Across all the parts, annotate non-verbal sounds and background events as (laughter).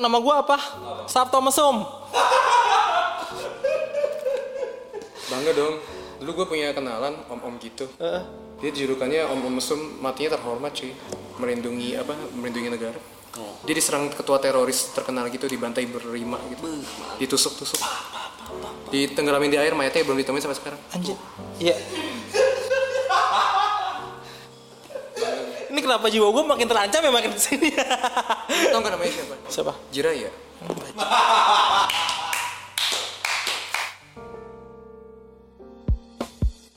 Nama gua apa? Sabto Mesum. Bangga dong. Dulu gue punya kenalan om-om gitu. Eh, Dia julukannya om-om mesum matinya terhormat cuy. Melindungi apa? Melindungi negara. Dia diserang ketua teroris terkenal gitu dibantai berlima gitu. Ditusuk-tusuk. Ditenggelamin di air mayatnya belum ditemuin sampai sekarang. anjir. Iya. Ini kenapa jiwa gua makin terancam ya makin ke sini? Tahu nggak namanya siapa? Siapa? Jiraya.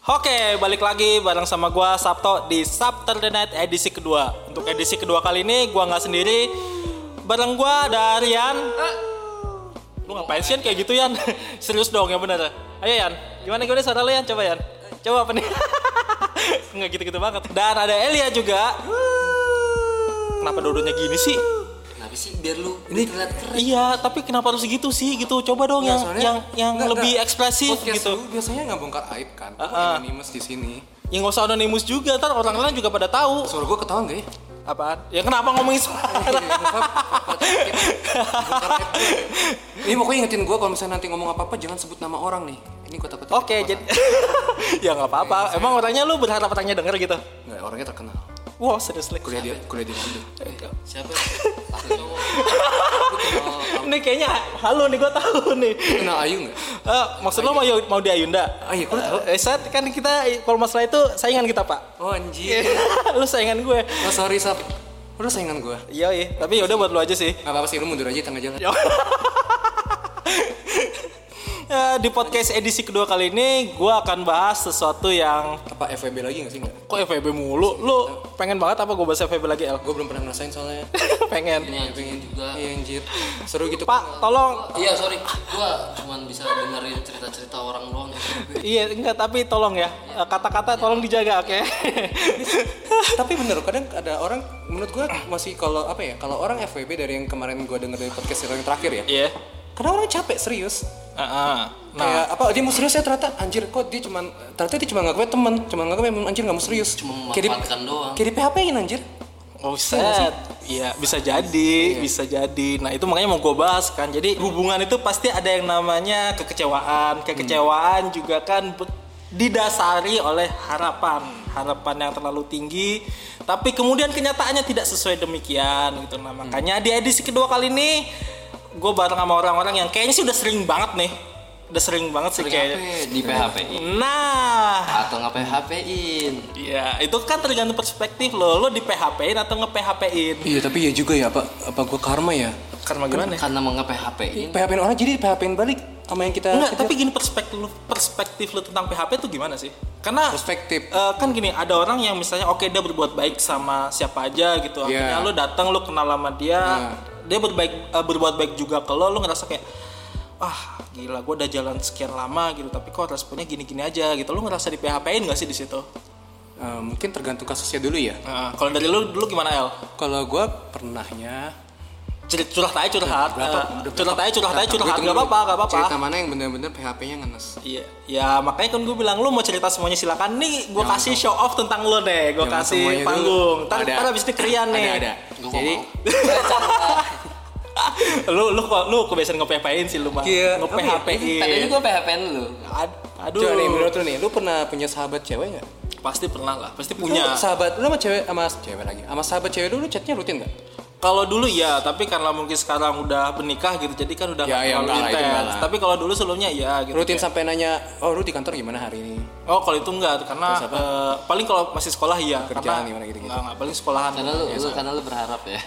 Oke, balik lagi bareng sama gua Sabto di Saturday Night edisi kedua. Untuk edisi kedua kali ini gua nggak sendiri. Bareng gua ada Rian. Lu ngapain sih kayak gitu Yan? (laughs) Serius dong ya bener. Ayo Yan, gimana gimana suara lu Yan? Coba Yan. Coba apa nih? (laughs) Nggak gitu-gitu banget. Dan ada Elia juga. Kenapa dodonya gini sih? Kenapa sih biar lu ini terlihat keren? Iya, tapi kenapa harus gitu sih? Gitu. Coba dong yang soalnya- yang yang Nggak, lebih ekspresif gitu. lu biasanya nggak bongkar aib kan? Ah. anonymous di sini. Yang nggak usah anonimus juga, ntar orang lain juga pada tahu. Suara gue ketahuan gak ya? Apaan? Ya kenapa ngomongin suara? Ini pokoknya ingetin gue kalau misalnya nanti ngomong apa-apa jangan sebut nama orang nih. Ini gue takut. Oke, jadi (laughs) ya nggak apa-apa. Emang orangnya lu berharap orangnya denger gitu? Nggak, orangnya terkenal. Wow, seriously. Kuliah di kuliah di. Siapa? Aku cowok. (laughs) Ini kayaknya halo nih, gue tahu nih. Kenal Ayu nggak? Eh, maksud lu mau mau di Ayunda? Ah iya, lu tahu? Eh, saat kan kita kalau masalah itu saingan kita, Pak. Oh anjir. (laughs) lu saingan gue. Oh sorry Sap. Lu saingan gue. Iya, iya. Tapi yaudah buat lu aja sih. Gak apa-apa sih, lu mundur aja tengah jalan. (laughs) Ya. Di podcast edisi kedua kali ini gue akan bahas sesuatu yang Apa FWB lagi gak sih nggak? kok FVB mulu. Lu pengen banget apa gue bahas FVB lagi, El? Gue belum pernah ngerasain soalnya. (laughs) pengen. Ini anjing juga. Iya anjir. Seru gitu. Pak, tolong Iya sorry, gua cuman bisa dengerin cerita-cerita orang doang. Iya, enggak, tapi tolong ya. Eh, Kata-kata tolong dijaga, oke? (laughs) Tapi bener, kadang ada orang menurut gue masih kalau apa ya? Kalau orang FWB dari yang kemarin gue denger dari podcast yang terakhir ya. Iya. Kadang orang capek serius. Heeh. Nah, Kayak apa dia mau serius ya ternyata anjir kok dia cuman ternyata dia cuma ngakuin teman, cuma ngakuin memang anjir nggak mau serius. Cuma memanfaatkan doang. Kayak di PHP-in anjir. oh set. Iya, bisa jadi, bisa jadi. Nah, itu makanya mau gue bahas kan. Jadi hubungan itu pasti ada yang namanya kekecewaan. Kekecewaan juga kan didasari oleh harapan. Harapan yang terlalu tinggi, tapi kemudian kenyataannya tidak sesuai demikian gitu. Nah, makanya di edisi kedua kali ini gue bareng sama orang-orang yang kayaknya sih udah sering banget nih. Udah sering banget sih kayaknya. Di PHP Nah, atau nggak PHP-in? Iya, itu kan tergantung perspektif lo. Lo di PHP-in atau nge-PHP-in? Iya tapi ya juga ya apa apa gue karma ya. Karena gimana? Karena mau nge-PHP-in. PHP-in orang jadi PHP-in balik sama yang kita Enggak, kita- tapi gini perspektif lo, perspektif lo tentang PHP itu gimana sih? Karena perspektif. eh, kan gini, ada orang yang misalnya oke dia berbuat baik sama siapa aja gitu. Akhirnya Iya. lo datang lo kenal sama dia, Iya. Dia berbaik eh, berbuat baik juga ke lo, lo ngerasa kayak ah gila gue udah jalan sekian lama gitu tapi kok responnya gini-gini aja gitu lo ngerasa di PHP-in gak sih di situ? Eh, mungkin tergantung kasusnya dulu ya. Nah, kalau dari lo dulu gimana El? Kalau gue pernahnya curhat aja curhat, berapa? Eh, Udah curhat aja curhat aja Gue curhat, nggak apa-apa nggak apa-apa. Cerita mana yang bener-bener PHP-nya ngenes? Iya, ya makanya kan gue bilang lu mau cerita semuanya silakan nih gue kasih show off tentang lo deh, gue kasih panggung. Ntar, Ada. ntar abis itu krian nih. Ada ada. Gua Jadi (laughs) lu lu kok lu kebiasaan nge-PHP-in sih lu mah. Iya. Nge-PHP-in. Tadinya gua PHP-in. Ad- Aduh. coba nih menurut lu nih, lu pernah punya sahabat cewek nggak? Pasti pernah lah, pasti Lu punya. sahabat lu sama cewek sama cewek lagi. Sama sahabat cewek lu lu chatnya rutin nggak? Kalau dulu ya, tapi karena mungkin sekarang udah menikah gitu, jadi kan udah Ya, nggak ya, terlalu intens. Tapi kalau dulu sebelumnya ya gitu. Rutin kayak- sampai nanya, "Oh, lu di kantor gimana hari ini?" Oh kalau itu enggak, karena eh, paling kalau masih sekolah iya. Kerjaan karena, gimana gitu-gitu. Enggak, enggak, paling sekolahan. Karena lu, lu karena lu berharap ya.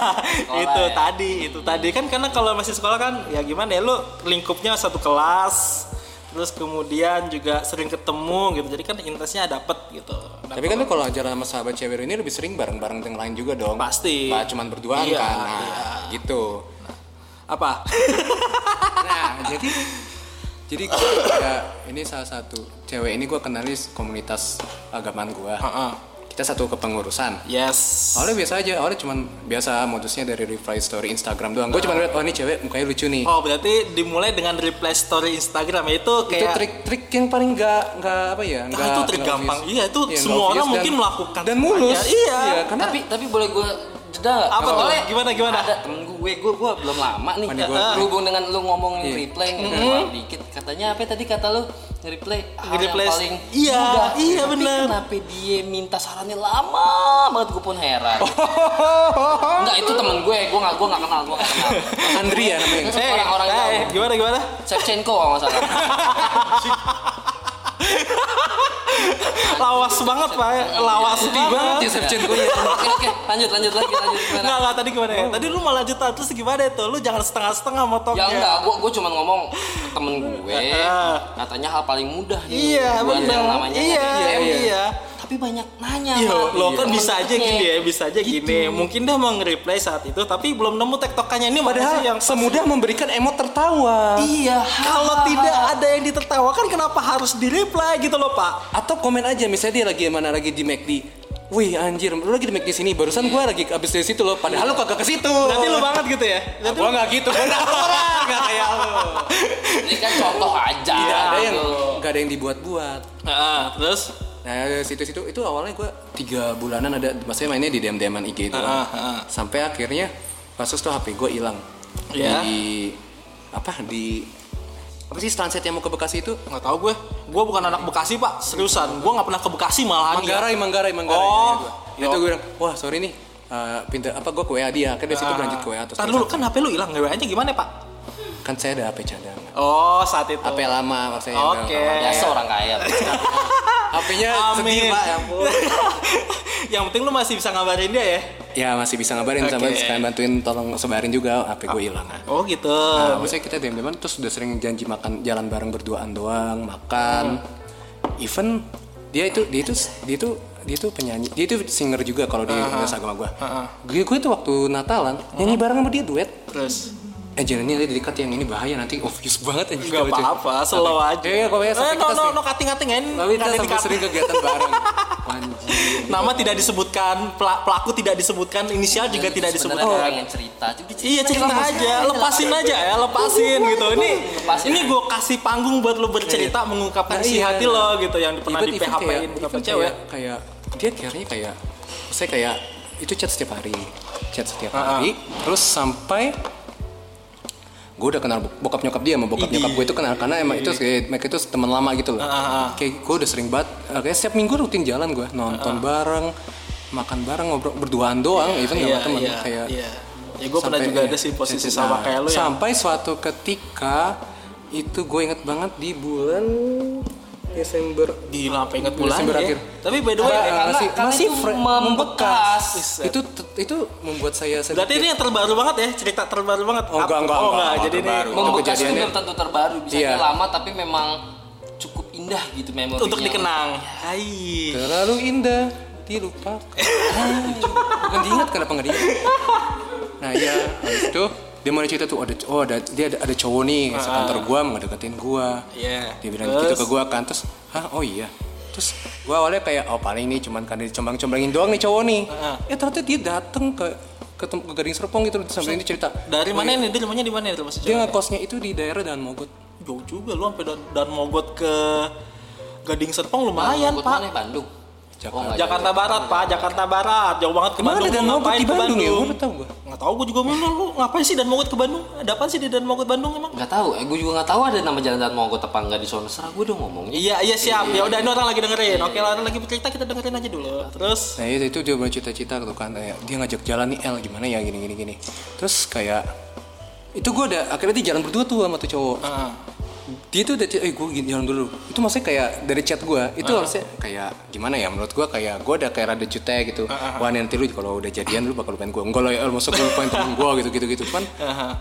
(laughs) itu ya. tadi itu tadi kan karena kalau masih sekolah kan ya gimana ya lu lingkupnya satu kelas terus kemudian juga sering ketemu gitu jadi kan intensnya dapet gitu Dan Tapi kan kalau jalan sama sahabat cewek ini lebih sering bareng-bareng yang lain juga dong. Pasti. Nggak cuman berduaan Iya, kan. Nah, iya. gitu. apa (laughs) Nah, jadi jadi ya, ini salah satu cewek ini gue kenali komunitas agamaan gue. Heeh. Kita satu kepengurusan. yes Awalnya biasa aja, awalnya cuman biasa modusnya dari reply story Instagram doang. Gue cuma lihat, oh ini cewek mukanya lucu nih. oh berarti dimulai dengan reply story Instagram ya itu itu kayak trik-trik yang paling nggak nggak apa ya? Ah, Nggak, itu trik gampang. Iya, itu Iya, semua orang mungkin dan- melakukan dan mulus. Iya. karena tapi tapi boleh gua jeda nggak? Apa tuh? Gimana, gimana? Ada temen gue, gue, gue belum lama nih. Mana gua- Berhubung dengan lu ngomong Iya. replay mm dikit, katanya apa tadi kata lu nge-replay hal yang paling iya, mudah. iya, Tapi bener. Kenapa dia minta sarannya lama banget? Gue pun heran. (laughs) Enggak itu temen gue, gue nggak gue nggak kenal, gue nggak kenal. Andri ya namanya Eh, Orang-orang eh, gimana gimana? Shevchenko kalau nggak salah. (laughs) (laughs) Lawas banget pak, lawas banget. ya Shevchenko ya Oke oke, lanjut lanjut lagi lanjut. Nggak, nggak, tadi gimana ya? Tadi lu malah lanjut terus gimana itu? Lu jangan setengah-setengah motongnya. Ya enggak, gue gue cuma ngomong temen gue, (laughs) katanya hal paling mudah nih Iya, benar. namanya Iya, nge-replay. iya, iya. Tapi banyak nanya, Iya, Pak. lo kan Temen bisa aja gini ya, bisa aja gini. Mungkin dia mau nge-replay saat itu, tapi belum nemu tektokannya ini sih yang semudah memberikan emot tertawa Iya, kalau tidak ada yang ditertawakan kenapa harus di-reply gitu loh, Pak? atau komen aja misalnya dia lagi mana lagi di McD Wih anjir, lu lagi di McD sini. Barusan gua lagi abis dari situ loh. Padahal lu kagak ke situ. Berarti lu banget gitu ya? Berarti Gua nggak gitu, gua nggak orang, (laughs) nggak kayak lu. Ini kan contoh aja. Tidak ada yang gitu. nggak ada yang dibuat-buat. Heeh, terus Nah dari situ-situ itu awalnya gua tiga bulanan ada, maksudnya mainnya di DM DMan IG itu. Heeh, heeh. Sampai akhirnya kasus tuh HP gua hilang. Ya. Di apa di apa sih transit yang mau ke Bekasi itu? nggak tahu gue. Gue bukan anak Bekasi, Pak. Seriusan, gue nggak pernah ke Bekasi malahan. ya. Manggarai, Manggarai, Manggarai. Oh. Ya, itu gue bilang, wah sorry nih, eh, pinter apa gue ke WA dia, kan dari situ berlanjut ke WA terus dulu kan HP lu hilang, nge-WA-nya gimana, Pak? kan saya ada HP cadangan. Oh, saat itu. HP lama maksudnya. Oke. Biasa orang kaya. (laughs) HP-nya sedih pak ya ampun. (laughs) yang penting lu masih bisa ngabarin dia ya. Ya masih bisa ngabarin sama Oke. sekalian bantuin tolong sebarin juga HP gue hilang. Oh, gitu. Nah, maksudnya kita dem deman terus udah sering janji makan jalan bareng berduaan doang, makan. Even dia itu dia itu dia itu dia itu penyanyi, dia itu singer juga kalau di Instagram gua. Gue gue tuh waktu Natalan nyanyi bareng sama dia duet. Terus Eh jangan ini ada di cut yang ini bahaya nanti obvious banget anjing. Nggak kalau cewek. apa-apa, slow aja. Iya, pokoknya sampai Eh, no, kita no, no, cutting-cutting ya. Tapi Nggak kita sampai sering kegiatan bareng. Anjing. (laughs) Nama tidak disebutkan, pela- pelaku tidak disebutkan, inisial juga tidak Sebenarnya disebutkan. pengen cerita. Iya cerita aja, lepasin aja ya, lepasin gitu. Ini ini gue kasih panggung buat lo bercerita, mengungkapkan Nah, isi iya. hati lo gitu yang pernah di PHP in even cewek. kayak, dia kayaknya kayak saya kayak itu chat setiap hari chat setiap Ah, hari terus sampai gue udah kenal bokap nyokap dia sama bokap nyokap gue itu kenal karena emang itu kayak mereka itu teman lama gitu loh Ah, ah, ah. kayak gue udah sering banget kayak setiap minggu rutin jalan gue nonton bareng makan bareng ngobrol berduaan doang even Iya, sama temen iya, kayak iya. Ya gue pernah juga iya, ada sih posisi sama kayak lo ya. sampai suatu ketika itu gue inget banget di bulan Desember Di lampe inget bulan Desember ya. akhir. Tapi by the way, Ah, karena, masih- karena masih itu membekas. Itu itu membuat saya sedikit berarti ini yang terbaru banget ya, cerita terbaru banget. Oh, enggak, enggak, oh, enggak, Jadi ini terbaru. Itu Membekas itu kejadiannya- belum tentu terbaru, bisa Iya. aja lama tapi memang cukup indah gitu memorinya. untuk dikenang. Hai. terlalu indah dilupakan (laughs) bukan diingat kenapa nggak diingat nah habis itu dia mau cerita tuh ada oh ada dia ada, ada cowok nih sekantor gua mau deketin gua Iya. dia bilang Terus? gitu ke gua kan terus hah oh iya terus gua awalnya kayak oh paling nih cuman kan dicombang-combangin doang nih cowok nih Heeh. ya ternyata dia dateng ke ke, ke Gading Serpong gitu sampai ini cerita Dari mana ini? Dia rumahnya di mana itu masih dia ngekosnya itu di daerah dan Mogot Jauh juga lu sampai dan, dan mogot ke Gading Serpong lumayan, Ikut Pak. mana, Bandung. Jakarta. Oh, nggak Jakarta. Barat, Pak. Jakarta Barat. Jauh banget ke Mana Bandung. ada dan Mogot di ke Bandung ya? Gua baru tahu gua. Nggak tahu, gue juga bingung. Lu ngapain sih dan Mogot ke Bandung? Ada apa sih di dan Mogot Bandung emang? Nggak tahu, eh, gue juga nggak tahu ada nama jalan dan Mogot apa enggak di sono. Serah gue dong ngomongnya. Iya, iya siap. Ya udah ini orang lagi dengerin. Oke, orang lagi bercerita kita dengerin aja dulu. Terus Nah itu, itu dia mulai cita-cita gitu kan kayak dia ngajak jalan nih L gimana ya gini gini gini. Terus kayak itu gue udah akhirnya dia jalan berdua tuh sama tuh cowok. Heeh. Dia tuh udah eh gue jalan dulu. Itu maksudnya kayak dari chat gue itu harusnya kayak gimana ya menurut gue kayak gue udah kayak rada jutek gitu. Wah nanti lu kalau udah jadian lu bakal lupain gue. Enggak lah ya masuk lu lupain temen gue gitu gitu gitu kan.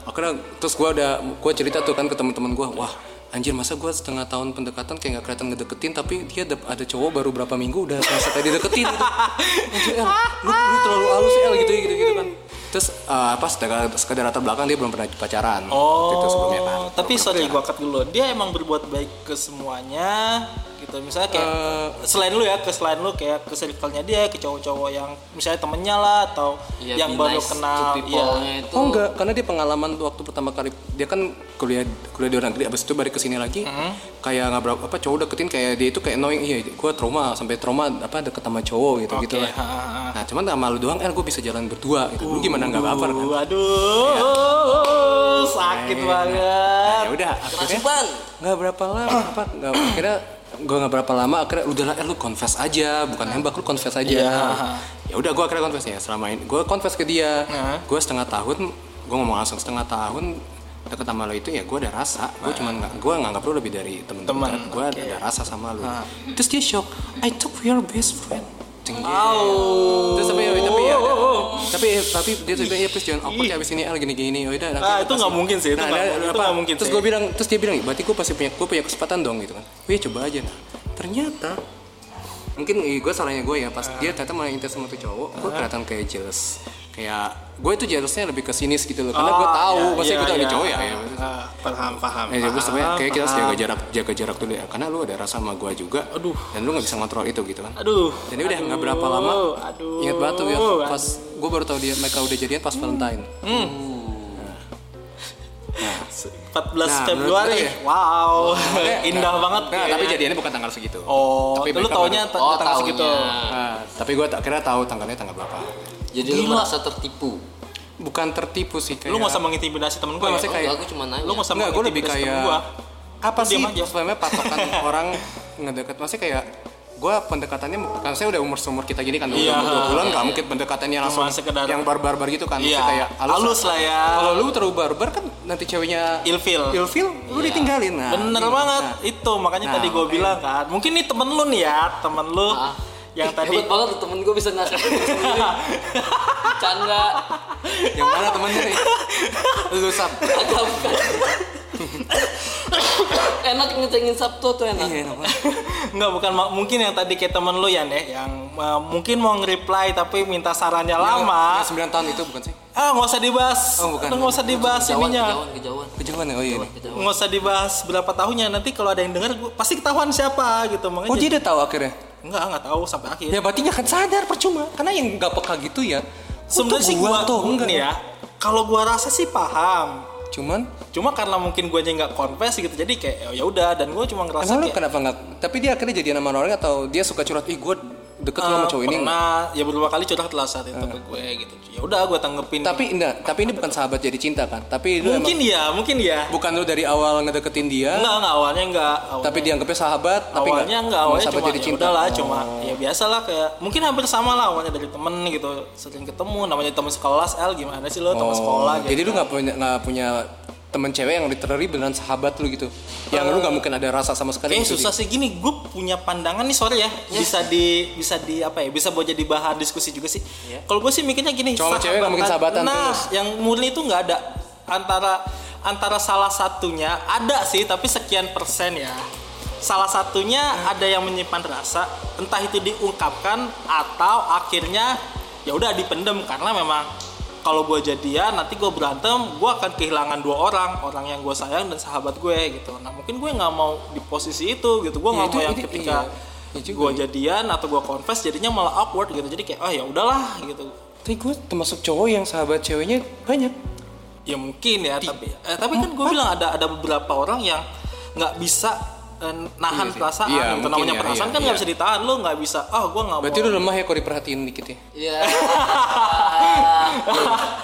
Akhirnya terus gue udah gue cerita tuh kan ke teman-teman gue wah Anjir masa gue setengah tahun pendekatan kayak gak kelihatan ngedeketin tapi dia ada, ada cowok baru berapa minggu udah merasa kayak dideketin gitu. (laughs) Anjir El, lu, lu terlalu halus El gitu gitu gitu kan. Terus eh, apa sekedar, sekedar latar belakang dia belum pernah pacaran gitu sebelumnya kan. Oh, tapi sorry gua cut dulu. Dia emang berbuat baik ke semuanya gitu. Misalnya kayak Eh. selain lu ya ke selain lu kayak ke circle-nya dia ke cowok-cowok yang misalnya temennya lah atau Iya, yang baru nice kenal people-nya itu. Oh enggak, karena dia pengalaman waktu pertama kali dia kan kuliah kuliah di luar negeri abis itu balik ke sini lagi kayak nggak berapa apa cowok deketin kayak dia itu kayak annoying iya gue trauma sampai trauma apa deket sama cowok gitu gitu lah nah cuman sama lu doang eh gue bisa jalan berdua gitu. Lu gimana nggak baper kan? Waduh, sakit banget. ya udah akhirnya nggak berapa lama apa nggak akhirnya gue nggak berapa lama akhirnya udah lah eh, lu confess aja bukan nembak lu confess aja. Iya. ya udah gue akhirnya confess ya selama ini gue confess ke dia. Nah. gue setengah tahun gue ngomong langsung setengah tahun deket sama lo itu ya gue ada rasa. Gue cuman nggak gue nganggap lo lebih dari Temen, temen-temen gue ada, ada rasa sama lo terus dia shock I we are best friend Ceng dia. terus tapi tapi ya tapi tapi dia tuh bilang ya please jangan awkward ya abis ini El gini gini oh udah Ah, itu nggak kasih." mungkin sih, itu Nah, nggak- mungkin terus gue bilang terus dia bilang berarti gue pasti punya gue punya kesempatan dong gitu kan. Wih coba aja. Nah ternyata mungkin gue salahnya gue ya pas dia ternyata malah intens sama tuh cowok gue kelihatan kayak jealous kayak gue itu jealousnya lebih ke sinis gitu loh karena gue Oh, tahu iya, maksudnya iya, gue tahu iya. dia cowok ya, ya. Ah, paham, paham. Eh, ya, gue sebenarnya kayak kita harus jaga jarak jaga jarak dulu ya karena lu ada rasa sama gue juga Aduh. dan lu nggak bisa ngontrol itu gitu kan Aduh. dan ini udah nggak berapa lama Aduh. ingat banget tuh ya pas gue baru tahu dia mereka udah jadian pas Valentine 14 Nah, Februari. menurut lu ya? Wow. Makanya- Indah banget. nah ya. tapi jadiannya bukan tanggal segitu Oh, Tapi lu taunya baru- Oh, tanggal taunya. segitu. Nah, tapi gue tak kira tahu tanggalnya tanggal berapa jadi lu merasa tertipu bukan tertipu sih kayak Lu nggak usah mengintimidasi temen gue. Ya? maksudnya kayak- Enggak, aku cuma nanya Lu nggak usah Enggak, gue lebih mengintimidasi kayak gua. apa sih sebenarnya patokan (laughs) orang ngedeket maksudnya kayak gue pendekatannya kan saya udah umur seumur kita gini kan Iya. umur dua bulan nggak mungkin pendekatannya langsung sekedar- yang barbar-barbar gitu kan Iya, Maksudnya kayak halus lah ya. kalau lu terlalu barbar kan nanti ceweknya Ilfil. ilfil lu ditinggalin nah Bener gitu. banget. Nah, Itu makanya Nah, tadi gue bilang kan. Mungkin nih temen lu nih ya, temen lu Ah. Yang tadi Hebat banget tuh temen gue bisa ngasih sendiri Canda yang mana temennya nih lu sap Agak bukan Enak ngecengin Sabtu tuh enak iya enak banget. Nggak bukan mungkin yang tadi kayak temen lu ya nih yang uh, mungkin mau nge-reply tapi minta sarannya lama. Yang 9 tahun itu bukan sih Ah nggak usah dibahas. Oh, bukan. Nggak usah dibahas Kejauhan, ininya. kejauhan, kejauhan kejauhan ya oh iya. Kejauhan. Nggak usah dibahas berapa tahunnya. Nanti kalau ada yang denger gua- pasti ketahuan siapa gitu. Makanya oh dia udah tahu akhirnya Enggak, nggak tahu sampai akhir. ya berarti akan sadar percuma karena yang nggak peka gitu ya Sebenarnya sih gua gua tuh enggak nih ya. Kalau gua rasa sih paham. cuman Cuma karena mungkin gua aja nggak confess gitu. Jadi kayak ya udah dan gua cuma ngerasa Emang lu kayak kenapa nggak? Tapi dia akhirnya jadian sama orang atau dia suka curhat? Ih gue deket lu sama eh, cowok ini. nggak?" pernah ya beberapa kali curhat lah saat itu ke gue gitu. Ya udah gua tanggepin. Tapi enggak. Tapi ini bukan sahabat jadi cinta kan? Tapi mungkin emang, ya, mungkin ya. bukan lu dari awal ngedeketin dia. Enggak, enggak awalnya enggak. Awalnya, Tapi dianggapnya sahabat. Tapi awalnya enggak, awalnya sahabat cuma jadi ya cinta. udahlah Oh. cuma ya biasalah kayak mungkin hampir sama lah awalnya dari temen gitu sering ketemu namanya temen sekelas L gimana sih lo temen Oh, sekolah gitu Jadi lu nggak punya nggak punya temen cewek yang literally beneran sahabat lu gitu. Yang lu nggak mungkin ada rasa sama sekali. Kayaknya gitu susah sih gini, gue punya pandangan nih sorry ya, bisa di bisa di apa ya, bisa buat jadi bahan diskusi juga sih. Kalau gue sih mikirnya gini, Cowok cewek nggak mungkin sahabatan Nah, terus. yang murni itu nggak ada antara antara salah satunya ada sih, tapi sekian persen ya. Salah satunya ada yang menyimpan rasa, entah itu diungkapkan atau akhirnya ya udah dipendem karena memang kalau gue jadian nanti gue berantem gue akan kehilangan dua orang orang yang gue sayang dan sahabat gue gitu. Nah mungkin gue nggak mau di posisi itu gitu. Gue Ya, nggak mau yang itu- ketika iya. Ya gue jadian atau gue confess jadinya malah awkward gitu. Jadi kayak oh ya udahlah gitu. Tapi gue termasuk cowok yang sahabat ceweknya banyak. ya mungkin ya tapi eh, tapi kan gue bilang ada ada beberapa orang yang nggak bisa nahan Iya perasaan. Iya, gitu mungkin namanya ya, perasaan iya, kan nggak iya. bisa ditahan. Lo nggak bisa ah gue nggak Berarti mau. lu lemah ya kalau diperhatiin dikit ya. Iya.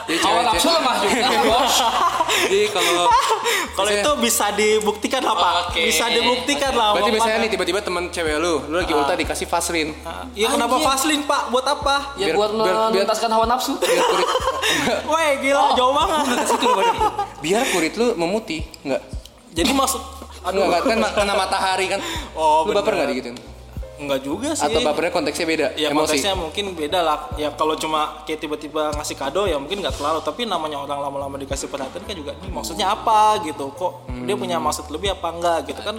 Jadi (laughs) Awal cewek- nafsu lemah juga. Bos (laughs) Jadi kalau kalau itu bisa dibuktikan pak. Oke. bisa dibuktikan lah Berarti misalnya nih tiba-tiba teman cewek lu, lu lagi ulta dikasih Vaseline. Ah, ya kenapa Anjir. Vaseline pak? Buat apa? Ya Biar- buat menuntaskan hawa nafsu. (laughs) Weh gila jauh banget. Biar kulit lu memutih, enggak? jadi maksud Aduh, enggak kan kena matahari kan. Oh, lu baper enggak digituin? enggak juga sih. Atau bapernya konteksnya beda, ya emosi. konteksnya mungkin beda lah. Ya kalau cuma kayak tiba-tiba ngasih kado ya mungkin nggak terlalu. Tapi namanya orang lama-lama dikasih perhatian kan juga nih maksudnya apa? gitu. Kok dia punya maksud lebih apa enggak gitu kan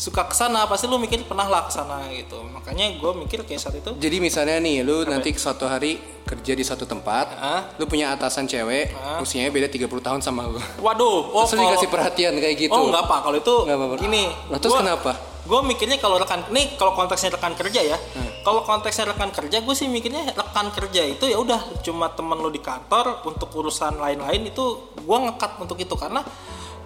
suka ke sana pasti lu mikir pernah lah ke sana gitu makanya gue mikir kayak saat itu Jadi misalnya nih, lu nanti suatu hari kerja di suatu tempat, Hah? lu punya atasan cewek, usianya beda 30 tahun sama lu. waduh oh Terus kalau- dikasih perhatian kayak gitu. oh enggak pak kalau itu Nggak apa-apa. gini Lah, terus kenapa? gue mikirnya kalau rekan nih kalau konteksnya rekan kerja ya kalau konteksnya rekan kerja gue sih mikirnya rekan kerja itu ya udah cuma temen lu di kantor untuk urusan lain-lain itu gue ngekat untuk itu karena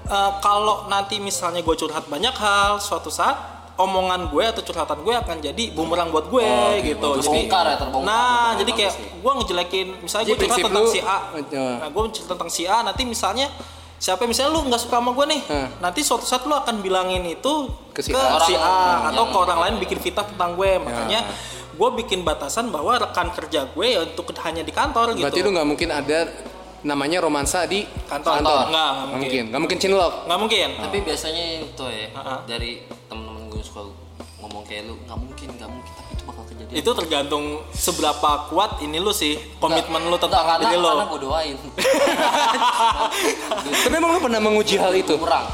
eh, kalau nanti misalnya gue curhat banyak hal suatu saat omongan gue atau curhatan gue akan jadi bumerang buat gue gitu bagus. Terbongkar ya, terbongkar. nah jadi kayak gue ngejelekin misalnya Jadi gue curhat tentang si A Ya. nah gue cerita tentang si A nanti misalnya siapa misalnya lu nggak suka sama gue nih Hmm. nanti suatu saat lu akan bilangin itu Ke si ke A. si A Orang atau ke orang lain bikin fitnah tentang gue makanya gue bikin batasan bahwa rekan kerja gue ya untuk hanya di kantor gitu Berarti lu nggak mungkin ada namanya romansa di kantor, Kantor. Nggak, nggak mungkin mungkin nggak mungkin cinlok nggak mungkin Tapi biasanya itu ya Ha-ha. dari temen-temen gue suka ngomong kayak lu nggak mungkin nggak mungkin tapi itu bakal kejadian. itu tergantung seberapa kuat ini lu sih komitmen lu Nggak, tentang karena, diri lu Karena gue doain. (laughs) tapi emang lu pernah menguji hal itu Kurang.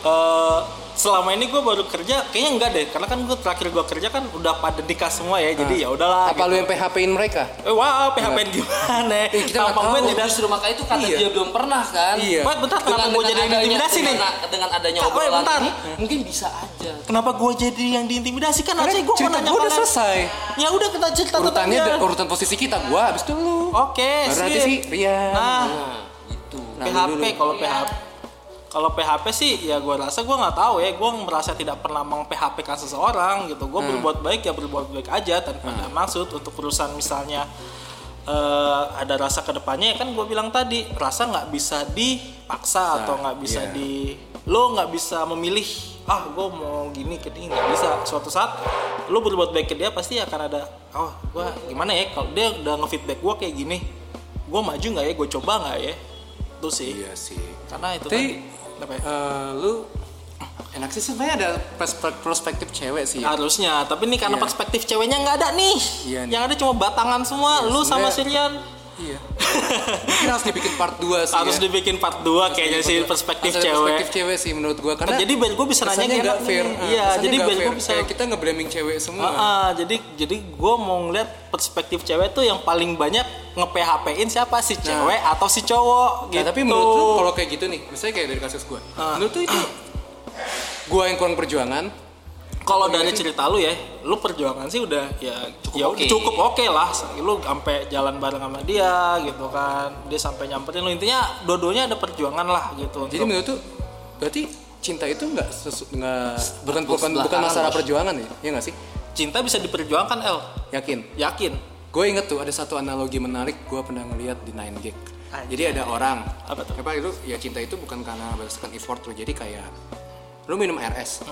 Eh, selama ini gue baru kerja kayaknya enggak deh karena kan gue terakhir gue kerja kan udah pada nikah semua ya jadi ya udahlah apa gitu. lu yang PHP-in mereka eh wah PHP gimana Eh, (laughs) kita nggak Tampang gue tidak Justru makanya itu karena Iya. dia belum pernah kan. Iya. Wait, bentar, kenapa gue jadi adanya- intimidasi nih? dengan, Dengan adanya obrolan bentar. ini, mungkin bisa aja. Kenapa gue jadi yang diintimidasi kan aja gue mau cerita nanya gua udah selesai. Ya udah kita cerita urutannya urutan posisi kita gua habis itu lu Oke, baru nanti sip. sih Rian Nah, Nah, itu. Nah, PHP dulu. kalau PHP kalau PHP sih ya gue rasa gue nggak tahu ya. Gue merasa tidak pernah meng PHP kan seseorang gitu. Gue berbuat baik ya berbuat baik aja tanpa ada maksud. Untuk urusan misalnya eh, ada rasa ke depannya ya kan gue bilang tadi rasa nggak bisa dipaksa atau nggak bisa iya. di lo nggak bisa memilih ah gue mau gini ke ini nggak bisa. Suatu saat lo berbuat baik ke dia pasti akan ada oh gue gimana ya? Kalau dia udah ngefeedback gue kayak gini gue maju nggak ya? Gue coba nggak ya itu sih iya sih karena itu Tapi, tadi apa ya? Eh, lu enak sih sebenarnya ada perspe- perspektif cewek sih ya. harusnya tapi ini karena Iya. perspektif ceweknya nggak ada nih Iya nih. yang ada cuma batangan semua lu sama Sirian Iya. Mungkin harus dibikin part 2 sih. harus ya. dibikin part 2 kayaknya sih perspektif cewek Perspektif cewek sih menurut gua karena jadi biar gue bisa nanya kesannya kayak nggak enak fair. iya jadi gue fair. bisa Kayak kita nge-blaming cewek semua. Ah, ah, jadi jadi gue mau ngeliat perspektif cewek tuh yang paling banyak nge-PHP-in siapa si cewek atau si cowok Nah, gitu tapi menurut lu kalau kayak gitu nih, misalnya kayak dari kasus gua. Ah. Menurut lu itu gua yang kurang perjuangan, kalau dari cerita lu ya, lu perjuangan sih udah ya Cukup ya oke. cukup oke lah. Lu sampai jalan bareng sama dia gitu kan. Dia sampai nyamperin lu intinya dua-duanya ada perjuangan lah gitu. jadi untuk- menurut tuh berarti cinta itu nggak nggak bukan bukan bukan masalah perjuangan ya, ya nggak sih? cinta bisa diperjuangkan El. Yakin? Yakin. Gue inget tuh ada satu analogi menarik gue pernah ngeliat di 9 gag. Jadi ada orang, Apa tuh? apa itu ya cinta itu bukan karena berdasarkan effort lo. Jadi kayak lu minum RS.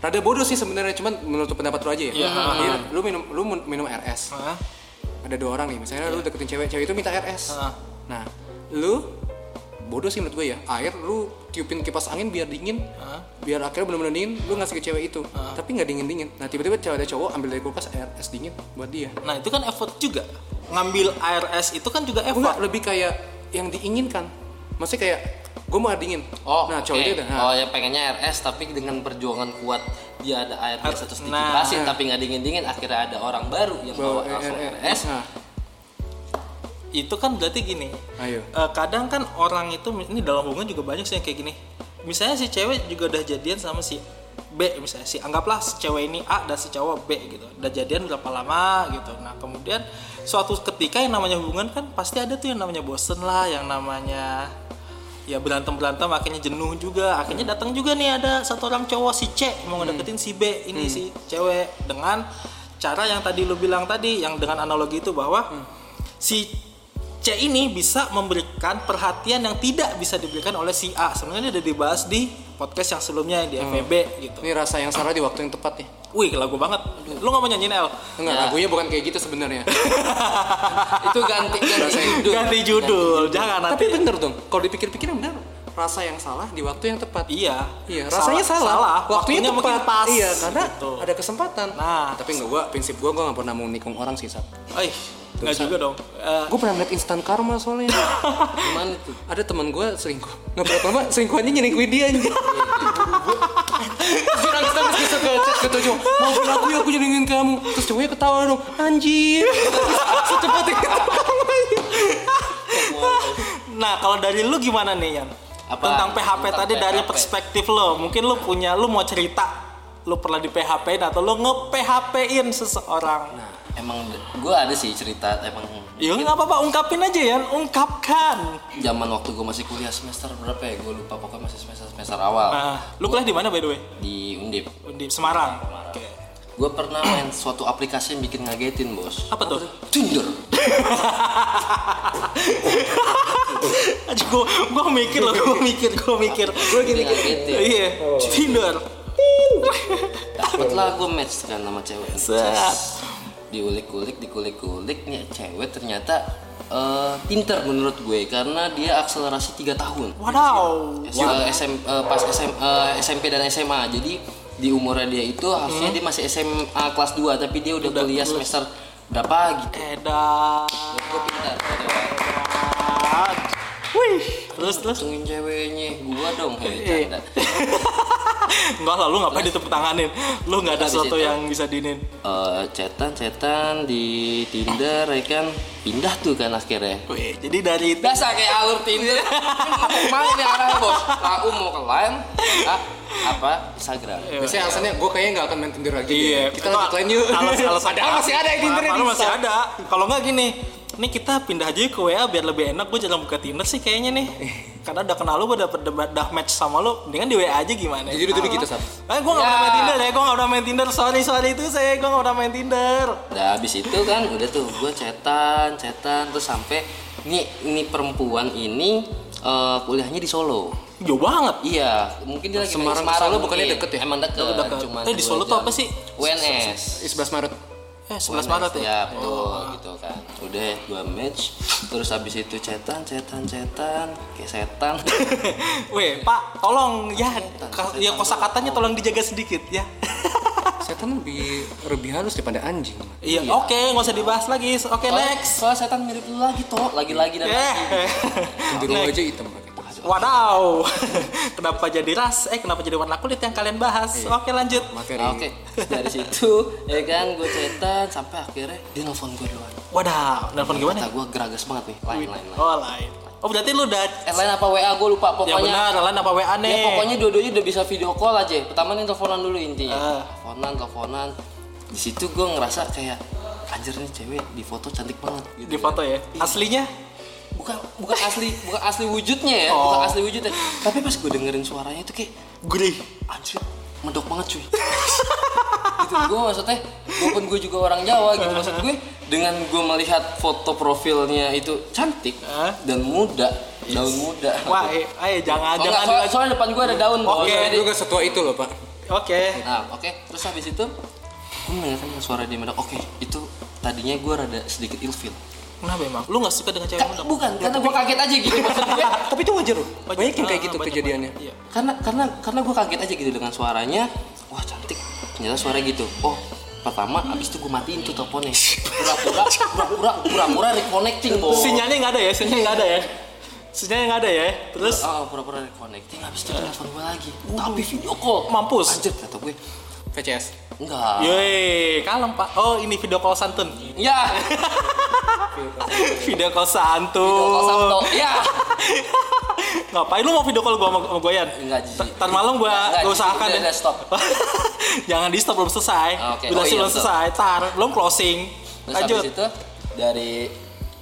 Rada bodoh sih sebenarnya, cuman menurut pendapat lu aja ya. Iya. Jadi, lu minum lu minum RS. Hah? Ada dua orang nih, misalnya lu deketin cewek, cewek itu minta RS. Iya. Ah. Nah, lu bodoh sih menurut gue ya. Air lu tiupin kipas angin biar dingin. Ah. Biar akhirnya benar-benar dingin, lu ngasih ke cewek itu. Tapi nggak dingin-dingin. Nah, tiba-tiba cewek ada cowok ambil dari kulkas RS dingin buat dia. Nah itu kan effort juga. Ngambil ARS itu kan juga effort. Enggak, lebih kayak yang diinginkan. Maksudnya kayak gue mau air dingin. Oh, nah, cowok dia udah. Nah, Oh, ya pengennya RS tapi dengan perjuangan kuat dia ada air biasa terus Nah. dikipasin tapi nggak dingin-dingin akhirnya ada orang baru yang bawa bawa langsung RS. RS. Nah, Itu kan berarti gini. ayo. eh, kadang kan orang itu ini dalam hubungan juga banyak sih yang kayak gini. Misalnya si cewek juga udah jadian sama si B misalnya si anggaplah si cewek ini A dan si cowok B gitu. Udah jadian berapa lama gitu. Nah, kemudian suatu ketika yang namanya hubungan kan pasti ada tuh yang namanya bosen lah, yang namanya ya berantem berantem akhirnya jenuh juga. Akhirnya datang juga nih ada satu orang cowok si C mau ngedeketin si B. Ini si cewek dengan cara yang tadi lu bilang tadi yang dengan analogi itu bahwa si C ini bisa memberikan perhatian yang tidak bisa diberikan oleh si A. Sebenarnya udah dibahas di podcast yang sebelumnya di FVB gitu Ini rasa yang salah di waktu yang tepat ya. wih lagu banget lu nggak mau nyanyiin El Enggak, Ya. lagunya bukan kayak gitu sebenarnya. (laughs) Itu ganti ganti judul. ganti judul jangan Tapi nanti bener dong, kalau dipikir-pikir bener. Rasa yang salah di waktu yang tepat. iya Iya, rasanya salah. salah. Waktunya, waktunya mungkin tepat. pas Iya, karena Gitu. ada kesempatan. Nah. tapi enggak gua prinsip gua gua gak pernah mau nikung orang sih, Sat. Eh, nggak juga dong. Eh, Gue pernah ngeliat instan karma soalnya. Gimana tuh? ada teman gue selingkuh nggak berapa lama selingkuhannya nyelingkuhin dia anjir dia nangis nangis bisa ke chat ke cowok maafin aku ya aku nyelingkuhin kamu terus cowoknya ketawa dong anjir secepat itu nah, kalau dari lu gimana nih, Yan? Apa? Tentang PHP Tentang tadi dari PHP. perspektif lo. Mungkin lu punya lu mau cerita lu pernah di PHP-in atau lu nge-PHP-in seseorang? Nah, emang gue ada sih cerita emang Ya nggak apa-apa, ungkapin aja ya, ungkapkan. zaman waktu gue masih kuliah semester berapa ya? Gue lupa pokoknya masih semester semester awal Nah, lu kuliah di mana by the way? di Undip. Di Semarang. Oke. Gue pernah main suatu aplikasi yang bikin ngagetin bos. Apa tuh? Tinder. (laughs) Aja gua gua mikir loh, gua mikir, gua mikir. Gua gini. Ngagetin. Iya, Tinder. Dapatlah gue match kan sama cewek. Set. Diulik-ulik, dikulik-kulik nih cewek ternyata eh, pinter menurut gue karena dia akselerasi 3 tahun. Wadaw. S- eh, SM, eh, pas SM, eh, SMP dan SMA. Jadi di umurnya dia itu harusnya dia masih SMA kelas 2 tapi dia udah, kuliah semester berapa gitu. Edan. Gue pintar. Wih, terus terus. Tungguin ceweknya gua dong. Iya. Hei, canda. (laughs) Enggak lah, lu ngapain ditepuk tanganin? Lu nggak ada sesuatu itu- yang bisa dinin. Eh, cetan cetan di Tinder ya kan pindah tuh kan akhirnya Wih, jadi dari itu biasa kayak alur Tinder main ya arahnya bos aku mau ke line ah, apa Instagram Biasanya alasannya gue kayaknya nggak akan main Tinder lagi. Iya. Kita lanjut lain yuk. Alas, alas, Padahal masih ada yang Tinder masih ada. Kalau nggak gini, nih kita pindah aja ke WA biar lebih enak. Gue jarang buka Tinder sih kayaknya nih. Karena udah kenal lu, gue dapet udah match sama lu. Mendingan di WA aja gimana? Jadi dulu gitu, Sab. Eh, gue nggak Ya. pernah main Tinder ya. Gue nggak pernah main Tinder. Sorry, sorry itu saya. Gue nggak pernah main Tinder. udah habis itu kan udah tuh gue cetan cetan terus sampai ini ini perempuan ini eh, kuliahnya di Solo Jauh banget. iya mungkin dia lagi Semarang ke Solo bukannya deket ya? emang deket, deket. cuman Eh, di Solo tuh apa sih? UNS Eh, 11 Maret. Eh, 11 Maret ya? ya betul gitu kan udah dua match terus habis itu cetan cetan cetan kayak setan (laughs) Weh, Pak, tolong ya, ka- ya kosa katanya tolong dijaga sedikit ya. (laughs) Setan lebih lebih halus daripada anjing. Iya, oke, nggak usah dibahas lagi. Oke, Soalnya- next. soalnya setan mirip lu lagi toh lagi-lagi dan lagi (laughs) Eh. Biru Next. aja hitam. Wadaw, (laughs) kenapa jadi ras? Eh, kenapa jadi warna kulit yang kalian bahas? Oke, lanjut. Materi. Oke, Terus dari situ ya kan gue cetan sampai akhirnya dia nelfon gue duluan. Wadaw, nelfon gimana? Kata gue geragas banget nih, lain lain lain. Oh, lain. Oh, berarti lu udah Eh lain apa WA gue lupa ya pokoknya. benar, lain apa WA nih? Ya pokoknya dua-duanya udah bisa video call aja. Pertama nih teleponan dulu intinya. Ah. Teleponan, teleponan. Di situ gue ngerasa kayak anjir nih cewek di foto cantik banget. gitu di kan. foto ya. Aslinya? Bukan bukan asli bukan asli wujudnya ya, Oh. bukan asli wujudnya. Tapi pas gue dengerin suaranya itu kayak Gurih. anjir mendok banget cuy (laughs) gitu gue maksudnya walaupun gue juga orang Jawa gitu maksud gue dengan gue melihat foto profilnya itu cantik Hah? dan muda daun muda Wah, eh, ayo jangan Oh, jangan soal- soalnya depan gue ada daun Oke. Jadi- Lu gak setua itu loh, Pak. Oke. nah oke terus habis itu gue mendengarkan suara dia mendok oke itu tadinya gue rada sedikit ilfil Kenapa emang? Lu gak suka dengan cewek Ka- mendok? bukan karena gue kaget aja gitu (laughs) maksud gue Tapi itu wajar loh. Banyak yang kayak gitu banyak, kejadiannya. banyak. Iya. karena karena karena gue kaget aja gitu dengan suaranya wah cantik ternyata suara gitu oh pertama abis itu gue matiin tuh teleponnya pura-pura pura-pura pura-pura reconnecting bos Sinyalnya nggak ada ya? Sinyalnya nggak ada ya? Sinyalnya nggak ada ya? Terus Ah, pura-pura reconnecting abis itu dia telepon gue lagi tapi video call Mampus. anjir kata gue VCS. Enggak Yoi, kalem pak. Oh ini video call santun. ya (laughs) Video call santun. video call sabdo ya (laughs) Ngapain lu mau video call gua sama, sama Goyan? Enggak. Ntar malam gua, Enggak, usahakan ya. udah, stop. (laughs) Jangan di stop belum selesai. Ah, oke. Udah Oh, iya, belum selesai. Tar, belum closing. terus Lanjut. habis itu dari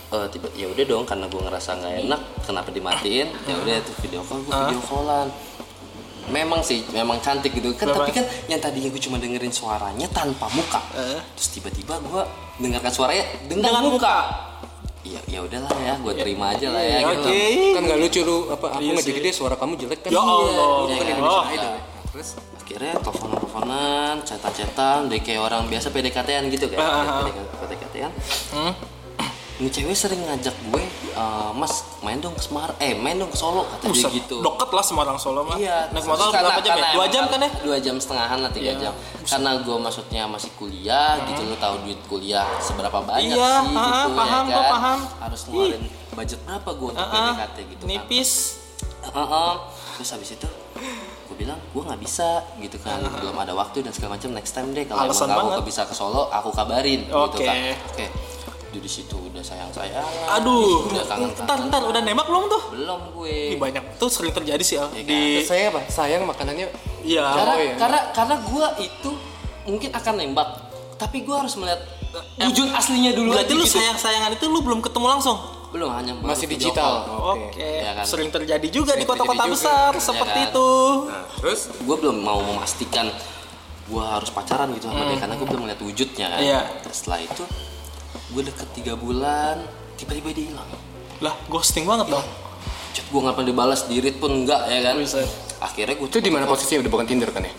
eh, tiba ya udah dong karena gue ngerasa nggak enak kenapa dimatiin ya udah tuh video call gue video callan memang sih memang cantik gitu kan Memang. tapi kan yang tadinya gue cuma dengerin suaranya tanpa muka Eh. terus tiba-tiba gue dengarkan suaranya dengan, Dengan muka iya ya udahlah ya gue terima aja lah ya Iya, gitu Oke. Kan gak lucu lu apa aku Iya jadi deh suara kamu jelek kan. Ya Allah. Iya, Indonesia kan? Idol. ya. Terus akhirnya teleponan teleponan cetan cetan deh kayak orang biasa PDKT-an gitu kan Ah, ah, ah. PDKT-an Hmm? Ini cewek sering ngajak gue "Eh, mas main dong ke Semarang eh main dong ke Solo kata dia Buset, gitu Deket lah Semarang Solo mah. Iya, Naik motor karena- berapa jam ya? Dua jam kan ya? Dua jam setengahan lah, tiga Iya. jam. Karena gue maksudnya masih kuliah, gitu lo tahu duit kuliah seberapa banyak Iya, sih, ah, gitu paham, ya gua kan. paham. Harus ngeluarin budget berapa gue untuk. PDKT gitu kan. Nipis. Heeh. Terus habis itu gue bilang gue nggak bisa gitu kan belum ada waktu dan segala macam next time deh kalau emang kamu bisa ke Solo aku kabarin gitu Oke. kan oke Jadi di situ udah sayang sayang Aduh. udah kangen Ntar, ntar udah nembak belum tuh? belum gue Ih, banyak tuh sering terjadi sih Al. Iya kan? di Terus saya apa? Sayang makanannya Iya. karena Oh, iya. karena karena gue itu mungkin akan nembak tapi gue harus melihat wujud aslinya dulu Berarti lu gitu. sayang-sayangan itu lu belum ketemu langsung. belum hanya Masih digital. Oke. Ya kan? Sering terjadi juga di Sering kota-kota terjadi besar juga. seperti Ya kan? itu. Nah, terus gue belum mau memastikan gue harus pacaran gitu sama dia karena gue belum melihat wujudnya kan Iya. setelah itu gue deket tiga bulan tiba-tiba dia hilang Lah, ghosting banget dong. chat gue nggak pernah dibalas di read pun enggak ya kan Buset. akhirnya gue itu di mana posisinya udah bukan Tinder kan ya?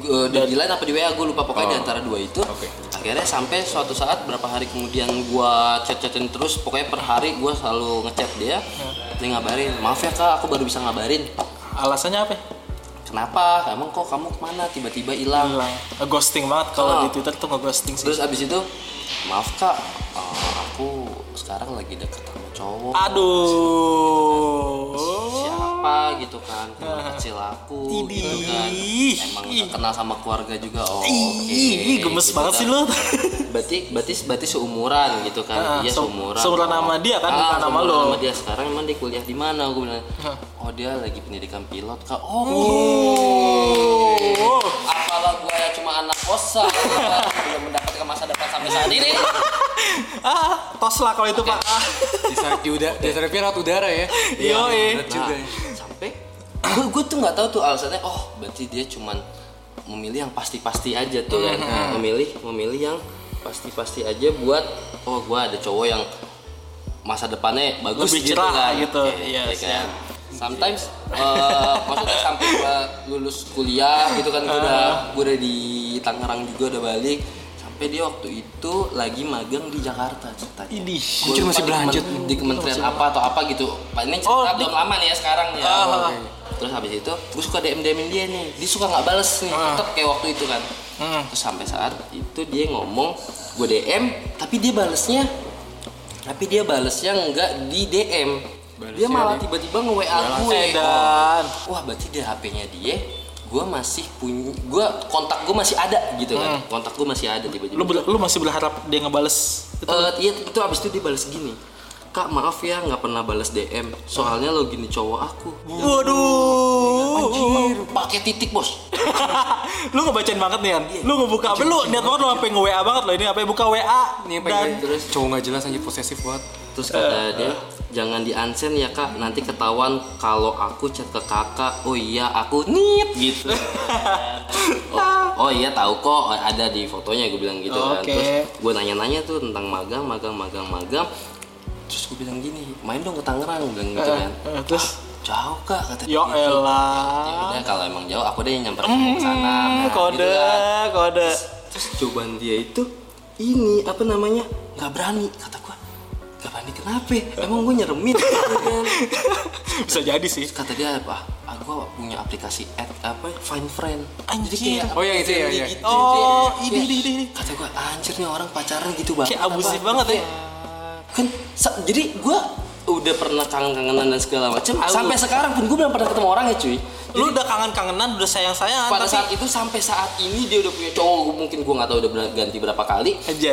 Gua- di line apa di WA gue lupa pokoknya di Oh. antara dua itu Oke. akhirnya sampai suatu saat berapa hari kemudian gue chat-chatin terus pokoknya per hari gue selalu ngechat dia dia ngabarin maaf ya kak aku baru bisa ngabarin Alasannya apa? Kenapa emang kok kamu ke mana tiba-tiba hilang Hilang. Ghosting banget kalau Oh. di Twitter tuh nge-ghosting sih. terus abis itu maaf kak eh, aku sekarang lagi deket cowok Aduh. siapa gitu kan teman kecil aku gitu kan emang udah kenal sama keluarga juga oh Ih, gemes gitu banget kan. sih lu. berarti berarti berarti seumuran gitu kan Ah, iya se- seumuran seumuran sama dia kan, bukan sama seumuran lo. sama dia sekarang emang dia kuliah di mana gue bilang oh dia lagi pendidikan pilot kak oh Oh. apalah gue ya cuma anak kosan belum mendapatkan masa depan sampai saat ini Ah, tos lah kalau itu, Pak. Ah. Di saat di udara, di saat pilot udara ya. (laughs) Iya, iya. berat juga. ya. sampai gue gue tuh nggak tahu tuh alasannya oh berarti dia cuman memilih yang pasti-pasti aja tuh kan Hmm. memilih memilih yang pasti-pasti aja buat oh gue ada cowok yang masa depannya bagus Lebih gitu cerah kan gitu. Iya, ya kan sometimes eh, maksudnya sampai gue lulus kuliah gitu kan gue udah gue udah di Tangerang juga udah balik sampai dia waktu itu lagi magang di Jakarta ceritanya. Anjir, lupa masih di berlanjut. kemen- di kementerian apa atau apa gitu. Pak ini cerita Oh, di- belum lama nih ya sekarang nih ya. Ah, Oke. terus habis itu gue suka DM DM dia nih. Dia suka nggak bales nih. Tetep kayak waktu itu kan. Hmm. terus sampai saat itu dia ngomong gue DM tapi dia balesnya tapi dia balesnya nggak di DM dia Balesnya malah di- tiba-tiba nge WA gue wah berarti di HP-nya dia gue masih punya gue kontak gue masih ada gitu kan. Kontak gue masih ada tiba-tiba. Lu lu masih berharap dia ngebales? Itu? Eh, iya itu abis itu dia balas gini kak maaf ya nggak pernah balas DM soalnya lo gini cowok aku. Waduh. anjir pakai titik bos. (laughs) Lu ngebacain banget nih kan? Lu ngebuka apa? Lu niat banget lu sampai nge-WA banget loh ini apa buka WA Ini yang dan pengen terus? Cowok nggak jelas aja posesif banget. terus kata dia jangan di unsend ya kak. Nanti ketahuan kalau aku chat ke kakak. Oh iya aku nit gitu. (laughs) Oh, oh iya tahu kok. Ada di fotonya gue bilang gitu kan. Oke. terus gue nanya-nanya tuh tentang magang magang magang magang terus gue bilang gini main dong ke Tangerang gue bilang gitu Eh, kan eh, terus jauh kak kata ya dia gitu. elah. ya udah kalau emang jauh aku deh yang nyamperin ke sana Nah, kode, gitu kan. kode. terus cobaan dia itu ini apa namanya nggak berani kata gua nggak berani kenapa emang gue nyeremin gitu kan. (laughs) Bisa jadi sih. Terus kata dia apa ah, gua punya aplikasi ad apa find friend Anjir. Oh, yang itu ya, friendly ya. gitu. Oh, Kayak- ini, ini, ini. kata gua anjir nih orang pacaran gitu banget Kayak abusif apa?" banget ya. Kan sa- jadi gua udah pernah kangen-kangenan dan segala macam sampai sekarang pun gue belum pernah ketemu orang ya cuy. Lu udah kangen-kangenan, udah sayang-sayang pada tapi saat itu sampai saat ini dia udah punya cowok mungkin gue nggak tahu udah ganti berapa kali. Aja.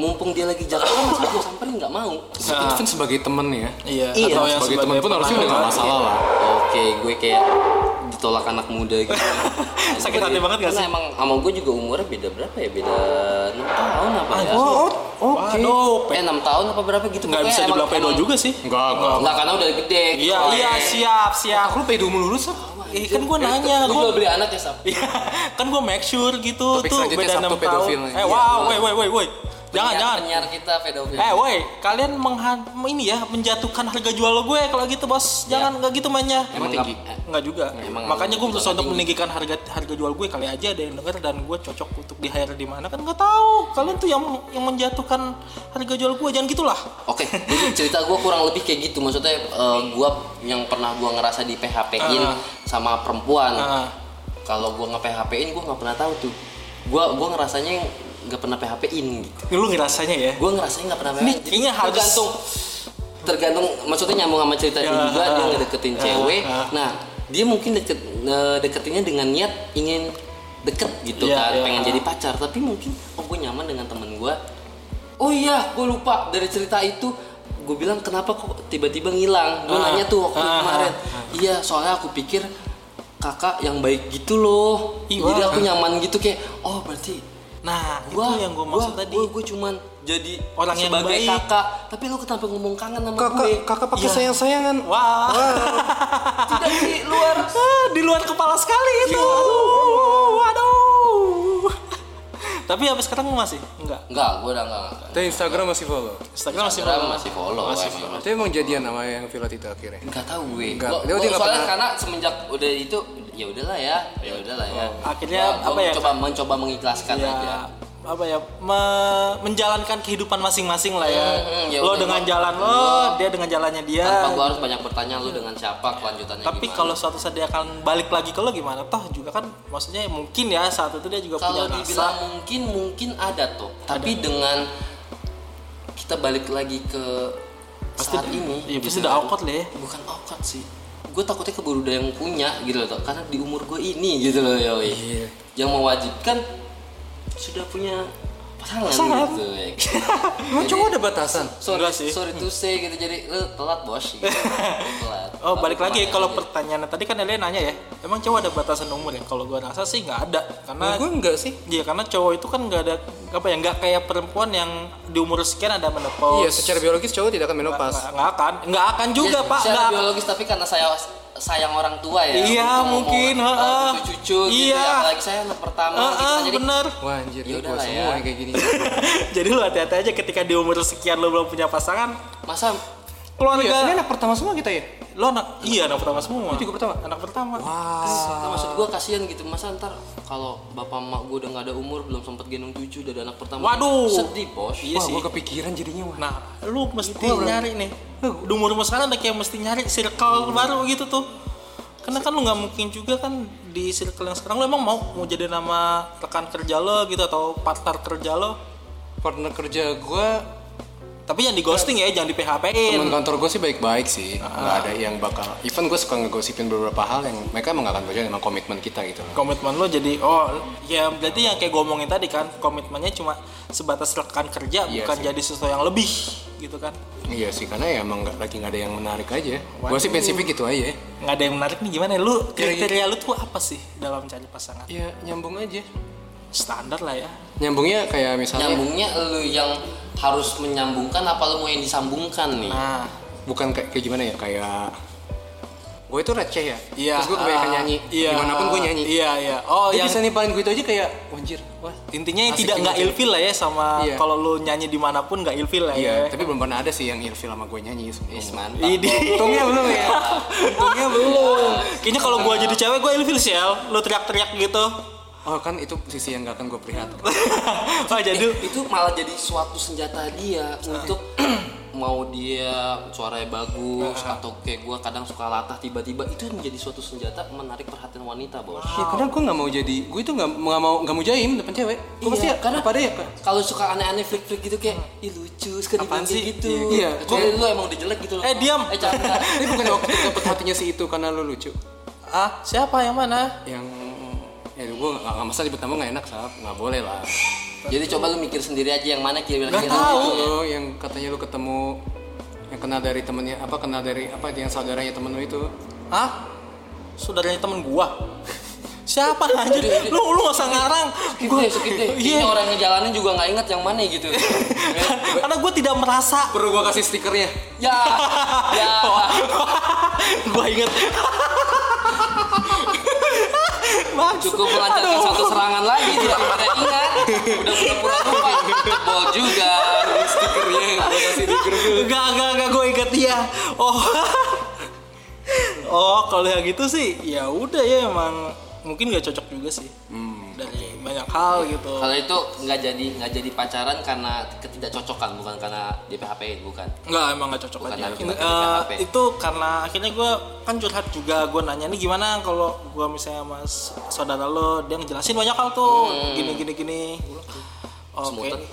Mumpung dia lagi Jakarta masa gue samperin nggak mau Nah. Even sebagai temen ya. Iya, Iya, atau yang Sebagai temen pun harusnya udah nggak masalah lah. oke gue kayak ditolak anak muda gitu (laughs) Sakit hati banget gak sih? emang sama gue juga umurnya beda berapa ya beda 6 tahun apa ya Oh, oke. Waduh, eh 6 tahun apa berapa gitu nggak Pokoknya bisa dibilang pedo juga sih. Enggak, enggak. Enggak karena udah gede Iya, Oh, iya, siap, siap. Aku lu pedo mulu Sab. Ih, kan gue nanya, lu jual gue beli anak ya Sab (laughs) Iya, kan gue make sure gitu Topik tuh beda 6 tahun. Eh, Iya, wow, woi, woi, woi, woi. Jangan, Penyiar- jangan. penyiar kita pedofil Eh, woi, kalian menghan ini ya menjatuhkan harga jual gue kalau gitu, Bos. Jangan nggak gitu mainnya. emang tinggi. nggak- eh, Enggak juga. Emang Makanya gue berusaha untuk meninggikan harga harga jual gue kali aja ada yang denger dan gue cocok untuk di hire di mana kan nggak tahu. Kalian tuh yang yang menjatuhkan harga jual gue jangan gitulah. Oke, jadi cerita gue kurang lebih kayak gitu. Maksudnya gue yang pernah gue ngerasa di PHP-in Ah. sama perempuan. Ah. Kalau gue nge PHP-in gue nggak pernah tahu tuh. Gue gua ngerasanya nggak pernah PHP-in gitu. Lu ngerasanya ya. Gue ngerasanya nggak pernah Ini PHP-in. kayaknya harus- tergantung tergantung maksudnya nyambung sama cerita dia Ya, juga dia ah, ngedeketin ah, cewek. ah. Nah, dia mungkin deket eh, deketinnya dengan niat ingin deket gitu Iya, kan, iya. pengen jadi pacar. Tapi mungkin oh gue nyaman dengan temen gue. Oh iya, gue lupa dari cerita itu. Gue bilang kenapa kok tiba-tiba ngilang? Gue nanya tuh waktu kemarin. Iya, soalnya aku pikir kakak yang baik gitu loh Iya. jadi aku nyaman gitu kayak oh berarti Nah, gua itu yang gue maksud gua, tadi. gua, gua cuman jadi Orang yang sebagai baik. kakak tapi lu kenapa ngomong kangen sama gue kakak kakak pakai Iya. sayang sayangan Wah, (laughs) tidak di luar Ah, di luar kepala sekali itu. Iya. Aduh, waduh. Tapi sampai sekarang masih enggak. enggak gue udah enggak tapi Instagram masih follow Instagram masih Instagram follow. masih follow Masih emang. tapi emang jadian sama yang Violet itu akhirnya Enggak tahu gue. Enggak, soalnya pernah- karena semenjak udah itu ya udahlah ya, ya udahlah ya. Akhirnya Gua- gua apa ya? Mencoba mencoba mengikhlaskan ya aja. apa ya me- menjalankan kehidupan masing-masing lah ya. Hmm, ya lo dengan jalan lo, gua- dia dengan jalannya dia. Tanpa gua harus banyak bertanya lu dengan siapa kelanjutannya Tapi gimana. kalau suatu saat dia akan balik lagi ke lo gimana? Toh juga kan maksudnya mungkin ya saat itu dia juga kalau punya dibilang rasa. mungkin mungkin ada tuh. Tapi dengan kita balik lagi ke Pasti saat ini Iya, pasti gitu. udah awkward lah ya. bukan awkward sih gue takutnya keburu udah yang punya gitu loh karena di umur gue ini gitu loh yoi Iya. yang mewajibkan sudah punya pasangan, Pasangan. gitu ya. (laughs) emang cowok ada batasan sorry Enggak sih. sorry to say gitu jadi lu telat bos gitu. (laughs) telat Oh Telat balik lagi kalau aja. pertanyaannya tadi kan Elia nanya ya, emang cowok ada batasan umur ya? Kalau gua rasa sih nggak ada, karena gue enggak sih Iya karena cowok itu kan nggak ada apa ya nggak kayak perempuan yang di umur sekian ada menopause. iya secara biologis cowok tidak akan menopause nggak akan nggak akan juga Ya, pak secara biologis tapi karena saya sayang orang tua ya Iya, mungkin, oh, heeh. cucu-cucu gitu Iya. ya apalagi saya anak pertama Ah, gitu jadi bener. wah anjir Ya gue udahlah semua ya. kayak gini (laughs) Jadi lu hati-hati aja ketika di umur sekian lu belum punya pasangan, masa keluarga iya ini anak pertama semua kita ya lo anak iya anak pertama semua. juga pertama? Anak pertama. Nah, maksud gue kasihan gitu masa ntar kalau bapak emak gue udah nggak ada umur belum sempet gendong cucu dari anak pertama Waduh. sedih bos Iya wah sih. gue kepikiran jadinya wah Nah, lu mesti nyari nih. Di umur umur sekarang udah kayak mesti nyari circle baru gitu tuh. Karena kan lu nggak mungkin juga kan di circle yang sekarang lu emang mau mau jadi nama rekan kerja lo gitu atau partner kerja lo. partner kerja gue Tapi yang di ghosting ya, jangan di PHP-in. teman kantor gue sih baik-baik sih. Nggak ada yang bakal even gue suka ngegosipin beberapa hal yang mereka emang gak akan percaya emang komitmen kita gitu Komitmen lo jadi oh ya berarti yang kayak gue omongin tadi kan komitmennya cuma sebatas rekan kerja Iya bukan sih. jadi sesuatu yang lebih gitu kan. iya sih karena ya emang nggak lagi nggak ada yang menarik aja. Gue sih prinsipnya gitu aja. Nggak ada yang menarik nih gimana? Ya? lu kriteria lu tuh apa sih dalam cari pasangan? Ya nyambung aja. Standar lah ya. Nyambungnya kayak misalnya nyambungnya lu yang harus menyambungkan apa lu mau yang disambungkan nih? Nah bukan kayak, kayak gimana ya? Kayak gue itu receh ya? Iya. Terus gue kebanyakan ah, nyanyi. Iya. Di mana pun gue nyanyi. Iya iya. Oh dia yang bisa nimpalin gue itu aja kayak wanjir wah intinya yang tidak nggak ilfil lah ya sama Iya. kalau lu nyanyi di mana pun nggak ilfil lah iya ya. tapi belum pernah ada sih yang ilfil sama gue nyanyi Is mantap. Idi. untungnya belum ya. (laughs) Untungnya belum. Kayaknya kalau gua jadi cewek gua ilfil sih El. lu teriak-teriak gitu oh kan itu sisi yang gak akan gue perlihatkan (laughs) oh jadi itu malah jadi suatu senjata dia untuk (clears throat) mau dia suaranya bagus atau kayak gua kadang suka latah tiba-tiba itu menjadi suatu senjata menarik perhatian wanita bos. Ya karena gue gak mau jadi gue itu gak, nggak mau gak mau jaim depan cewek. Gue pasti ya karena pada ya kalau suka aneh-aneh flik-flik gitu kayak ih lucu sekali sih? gitu. Iya. kecuali lu emang udah jelek gitu loh. Eh, diam. eh jangan. (laughs) Tapi bukan waktu dapet hatinya si itu karena lu lucu. Ah siapa yang mana? Yang ya gue gak, gak masa disebut nama gak enak sahab nggak boleh lah. Jadi coba lu mikir sendiri aja yang mana kira-kira Nggak tahu. itu lo yang katanya lu ketemu yang kenal dari temennya apa kenal dari apa yang saudaranya temen lu itu? Ah saudaranya temen gua? Siapa anjir? Lu lu gak usah ngarang. Skip deh, skip deh. (laughs) Iya. Orang ngejalanin juga nggak ingat yang mana gitu. (laughs) karena gua tidak merasa. Perlu gue kasih stikernya. Ya, (laughs) ya. gua inget Maksud. Cukup melancarkan satu serangan lagi tidak pada ingat. Udah pura-pura lupa. Bol juga. stikernya gue kasih di grup Enggak, enggak, enggak, gue inget dia. Oh. oh, kalau yang gitu sih, ya udah ya emang mungkin nggak cocok juga sih. Dari banyak hal gitu. Kalau itu nggak jadi nggak jadi pacaran karena ketidakcocokan bukan karena di PHP bukan. Enggak, emang nggak cocok Bukan aja. pakai Eh, itu karena akhirnya gue kan curhat juga. Gue nanya nih gimana kalau gue misalnya mas saudara lo, dia ngejelasin banyak hal tuh. Gini, gini, gini. Bilang, Oke. Semutan. (laughs)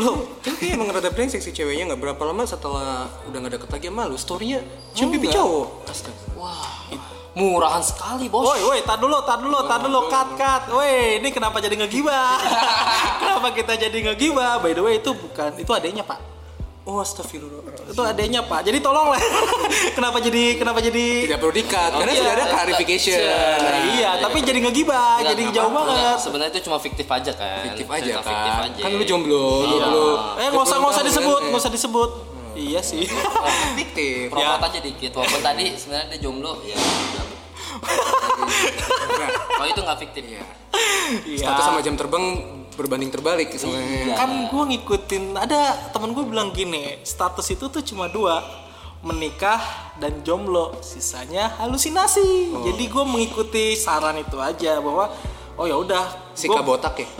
lu tapi emang rada brengsek si ceweknya nggak berapa lama setelah udah gak deket lagi sama lu storynya cium pipi cowok Wah, murahan sekali bos. Woi, woi, tar dulu, tar dulu, tar dulu, cut, cut. Woi, ini kenapa jadi ngegibah? (laughs) kenapa kita jadi ngegibah? By the way, itu bukan, itu adanya pak. Oh, astagfirullah. Itu adanya Pak. Jadi tolong lah. (laughs) kenapa jadi kenapa jadi Tidak perlu dikat karena iya. sudah ada clarification. Nah, iya, tapi jadi ngegibah, Enggak, jadi enggak jauh apa-apa. banget. Sebenarnya itu cuma fiktif aja kan. Fiktif aja kan. Fiktif aja. Kan lu jomblo, lu Iya. lu. Eh, nggak usah nggak usah disebut, kan, nggak usah disebut. Iya sih. Fiktif. Promot Ya. aja dikit. Walaupun tadi sebenarnya dia jomblo ya. Kalau itu nggak fiktif. Iya. Iya. Status sama jam terbang berbanding terbalik sebenarnya. kan gue ngikutin ada temen gue bilang gini status itu tuh cuma dua menikah dan jomblo sisanya halusinasi Oh. jadi gue mengikuti saran itu aja bahwa oh ya udah Si gua- kabotak ya. (laughs)